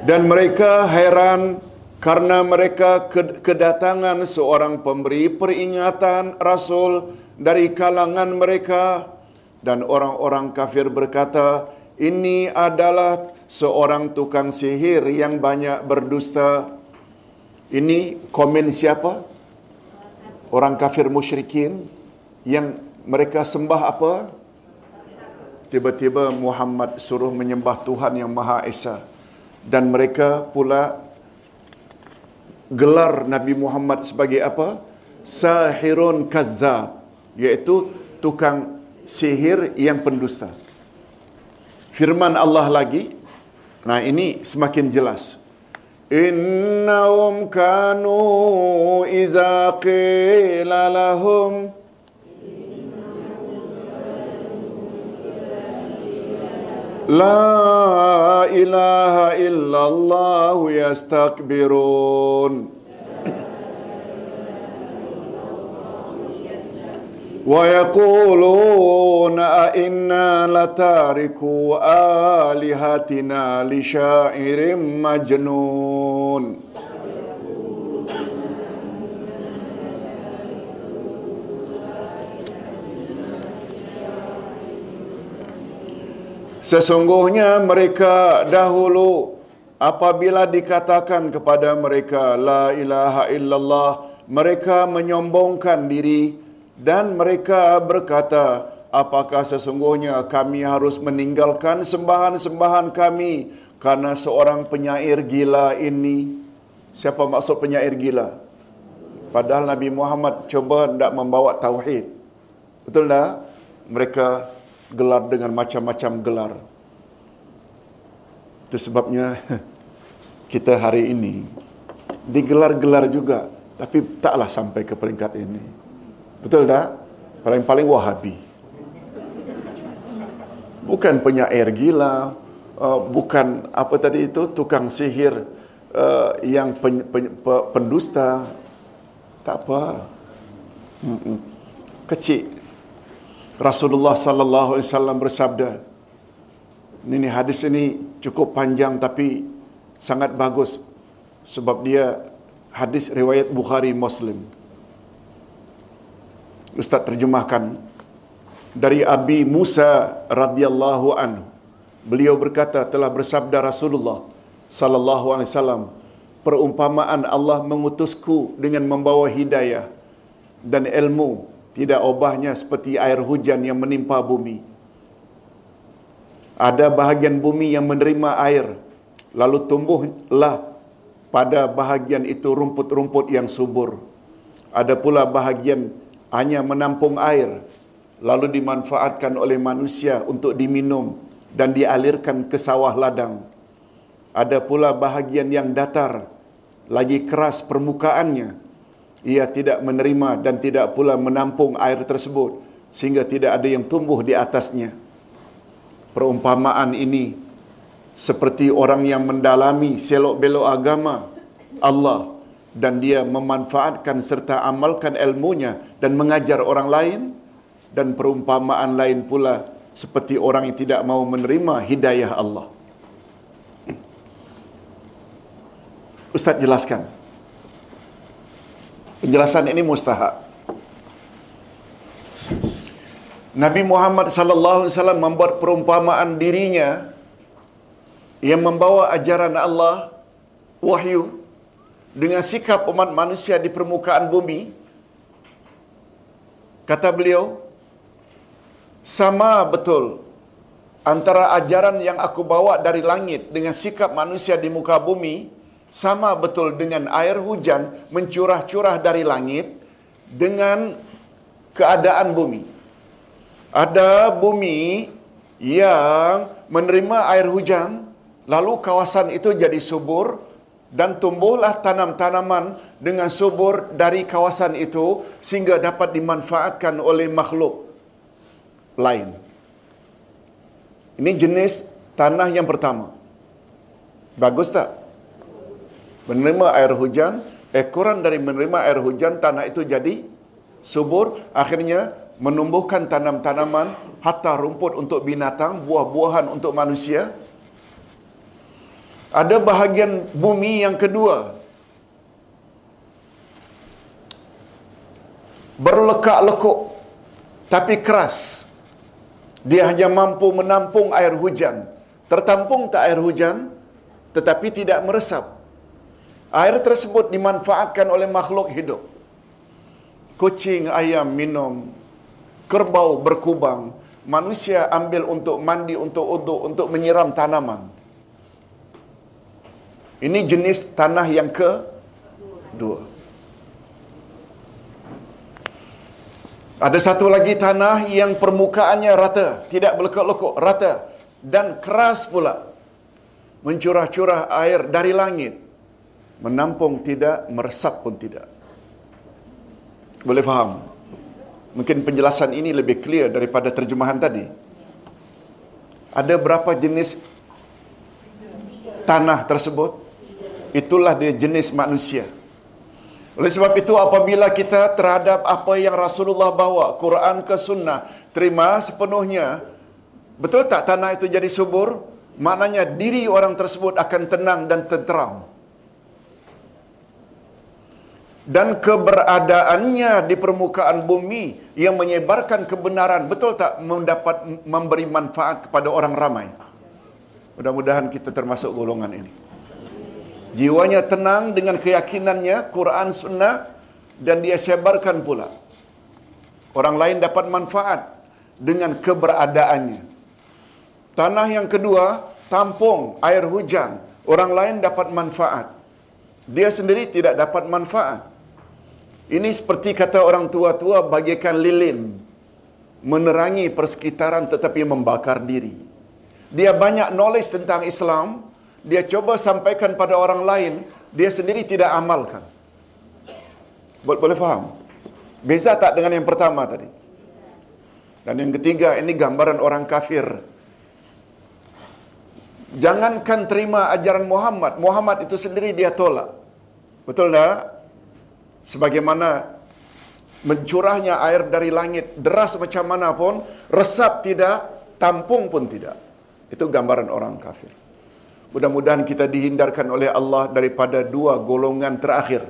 Dan mereka heran karena mereka kedatangan seorang pemberi peringatan rasul dari kalangan mereka dan orang-orang kafir berkata ini adalah seorang tukang sihir yang banyak berdusta ini komen siapa? Orang kafir musyrikin yang mereka sembah apa? Tiba-tiba Muhammad suruh menyembah Tuhan yang Maha Esa. Dan mereka pula gelar Nabi Muhammad sebagai apa? Sahirun kazzab, iaitu tukang sihir yang pendusta. Firman Allah lagi. Nah, ini semakin jelas. Innahum kanu idza qila lahum لا إله إلا الله يستكبرون. ويقولون أئنا لتاركوا آلهتنا لشاعر مجنون. Sesungguhnya mereka dahulu apabila dikatakan kepada mereka la ilaha illallah mereka menyombongkan diri dan mereka berkata apakah sesungguhnya kami harus meninggalkan sembahan-sembahan kami karena seorang penyair gila ini? Siapa maksud penyair gila? Padahal Nabi Muhammad coba tidak membawa tauhid. Betul tak? Mereka gelar dengan macam-macam gelar. Itu sebabnya kita hari ini digelar-gelar juga tapi taklah sampai ke peringkat ini. Betul tak? Paling-paling wahabi. Bukan penyair gila, uh, bukan apa tadi itu tukang sihir uh, yang pen, pen, pendusta. Tak apa. Kecil Rasulullah sallallahu alaihi wasallam bersabda. Ini hadis ini cukup panjang tapi sangat bagus sebab dia hadis riwayat Bukhari Muslim. Ustaz terjemahkan dari Abi Musa radhiyallahu anhu. Beliau berkata telah bersabda Rasulullah sallallahu alaihi wasallam perumpamaan Allah mengutusku dengan membawa hidayah dan ilmu tidak obahnya seperti air hujan yang menimpa bumi. Ada bahagian bumi yang menerima air, lalu tumbuhlah pada bahagian itu rumput-rumput yang subur. Ada pula bahagian hanya menampung air, lalu dimanfaatkan oleh manusia untuk diminum dan dialirkan ke sawah ladang. Ada pula bahagian yang datar, lagi keras permukaannya, ia tidak menerima dan tidak pula menampung air tersebut sehingga tidak ada yang tumbuh di atasnya. Perumpamaan ini seperti orang yang mendalami selok-belok agama Allah dan dia memanfaatkan serta amalkan ilmunya dan mengajar orang lain dan perumpamaan lain pula seperti orang yang tidak mau menerima hidayah Allah. Ustaz jelaskan. Penjelasan ini mustahak. Nabi Muhammad sallallahu alaihi wasallam membuat perumpamaan dirinya yang membawa ajaran Allah wahyu dengan sikap umat manusia di permukaan bumi kata beliau sama betul antara ajaran yang aku bawa dari langit dengan sikap manusia di muka bumi sama betul dengan air hujan mencurah-curah dari langit dengan keadaan bumi. Ada bumi yang menerima air hujan, lalu kawasan itu jadi subur dan tumbuhlah tanam-tanaman dengan subur dari kawasan itu sehingga dapat dimanfaatkan oleh makhluk lain. Ini jenis tanah yang pertama. Bagus tak? Menerima air hujan, ekoran dari menerima air hujan, tanah itu jadi subur, akhirnya menumbuhkan tanam-tanaman, hatta rumput untuk binatang, buah-buahan untuk manusia. Ada bahagian bumi yang kedua, berlekak-lekuk tapi keras. Dia hanya mampu menampung air hujan. Tertampung tak air hujan tetapi tidak meresap. Air tersebut dimanfaatkan oleh makhluk hidup. Kucing, ayam minum, kerbau berkubang, manusia ambil untuk mandi, untuk uduk, untuk menyiram tanaman. Ini jenis tanah yang ke dua. Ada satu lagi tanah yang permukaannya rata, tidak berlekuk-lekuk, rata dan keras pula. Mencurah-curah air dari langit menampung tidak, meresap pun tidak. Boleh faham? Mungkin penjelasan ini lebih clear daripada terjemahan tadi. Ada berapa jenis tanah tersebut? Itulah dia jenis manusia. Oleh sebab itu apabila kita terhadap apa yang Rasulullah bawa, Quran ke sunnah, terima sepenuhnya, betul tak tanah itu jadi subur? Maknanya diri orang tersebut akan tenang dan tenteram. Dan keberadaannya di permukaan bumi yang menyebarkan kebenaran, betul tak mendapat memberi manfaat kepada orang ramai? Mudah-mudahan kita termasuk golongan ini. Jiwanya tenang dengan keyakinannya, Quran, Sunnah, dan dia sebarkan pula. Orang lain dapat manfaat dengan keberadaannya. Tanah yang kedua, tampung air hujan. Orang lain dapat manfaat. Dia sendiri tidak dapat manfaat. Ini seperti kata orang tua-tua bagikan lilin. Menerangi persekitaran tetapi membakar diri. Dia banyak knowledge tentang Islam. Dia coba sampaikan pada orang lain. Dia sendiri tidak amalkan. Boleh faham? Beza tak dengan yang pertama tadi? Dan yang ketiga, ini gambaran orang kafir. Jangankan terima ajaran Muhammad. Muhammad itu sendiri dia tolak. Betul tak? Sebagaimana mencurahnya air dari langit, deras macam mana pun, resap tidak, tampung pun tidak. Itu gambaran orang kafir. Mudah-mudahan kita dihindarkan oleh Allah daripada dua golongan terakhir.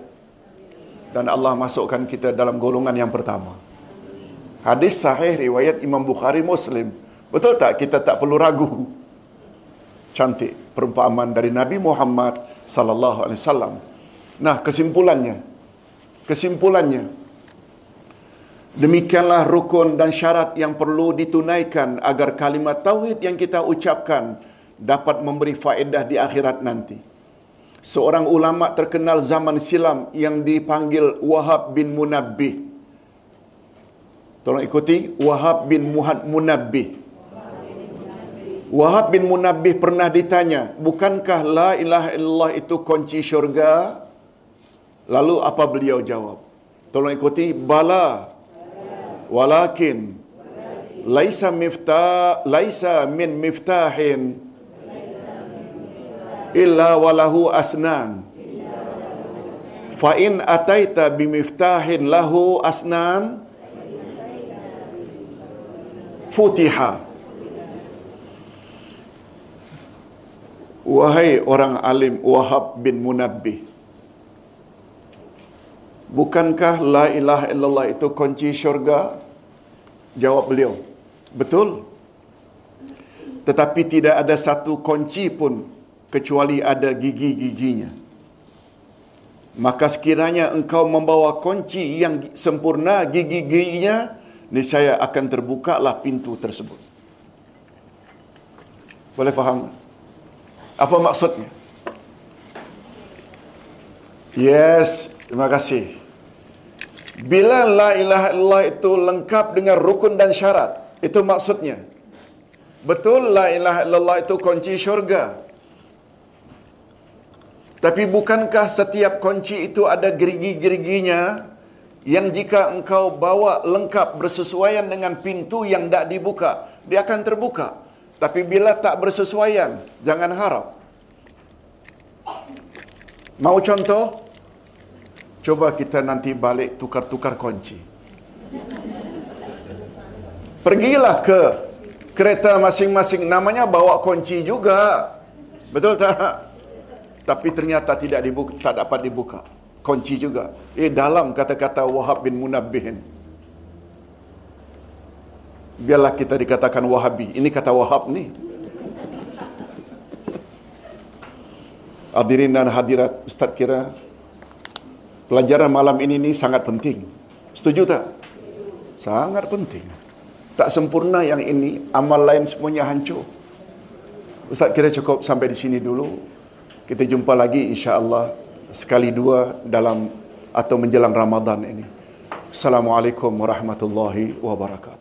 Dan Allah masukkan kita dalam golongan yang pertama. Hadis sahih riwayat Imam Bukhari Muslim. Betul tak kita tak perlu ragu? Cantik perumpamaan dari Nabi Muhammad sallallahu alaihi wasallam. Nah, kesimpulannya. Kesimpulannya. Demikianlah rukun dan syarat yang perlu ditunaikan agar kalimat tauhid yang kita ucapkan dapat memberi faedah di akhirat nanti. Seorang ulama terkenal zaman silam yang dipanggil Wahab bin Munabbih. Tolong ikuti Wahab bin Muhad Munabbih. Wahab bin Munabbih pernah ditanya, bukankah la ilaha illallah itu kunci syurga? Lalu apa beliau jawab? Tolong ikuti, bala. Walakin laisa miftah laisa min miftahin illa walahu asnan. Fa in ataita bimiftahin lahu asnan futiha. Wahai orang alim Wahab bin Munabbih Bukankah la ilaha illallah itu kunci syurga? Jawab beliau. Betul. Tetapi tidak ada satu kunci pun kecuali ada gigi-giginya. Maka sekiranya engkau membawa kunci yang sempurna gigi-giginya, niscaya akan terbukalah pintu tersebut. Boleh faham? Apa maksudnya? Yes, terima kasih. Bila la ilaha illallah itu lengkap dengan rukun dan syarat, itu maksudnya. Betul la ilaha illallah itu kunci syurga. Tapi bukankah setiap kunci itu ada gerigi-geriginya yang jika engkau bawa lengkap bersesuaian dengan pintu yang tak dibuka, dia akan terbuka. Tapi bila tak bersesuaian, jangan harap. Mau contoh? Coba kita nanti balik tukar-tukar kunci. Pergilah ke kereta masing-masing namanya bawa kunci juga. Betul tak? Tapi ternyata tidak dibuka, tak dapat dibuka. Kunci juga. Eh dalam kata-kata Wahab bin Munabbih ini. Biarlah kita dikatakan Wahabi. Ini kata Wahab ni. Hadirin dan hadirat, Ustaz kira pelajaran malam ini ni sangat penting. Setuju tak? Sangat penting. Tak sempurna yang ini, amal lain semuanya hancur. Ustaz kira cukup sampai di sini dulu. Kita jumpa lagi insya-Allah sekali dua dalam atau menjelang Ramadan ini. Assalamualaikum warahmatullahi wabarakatuh.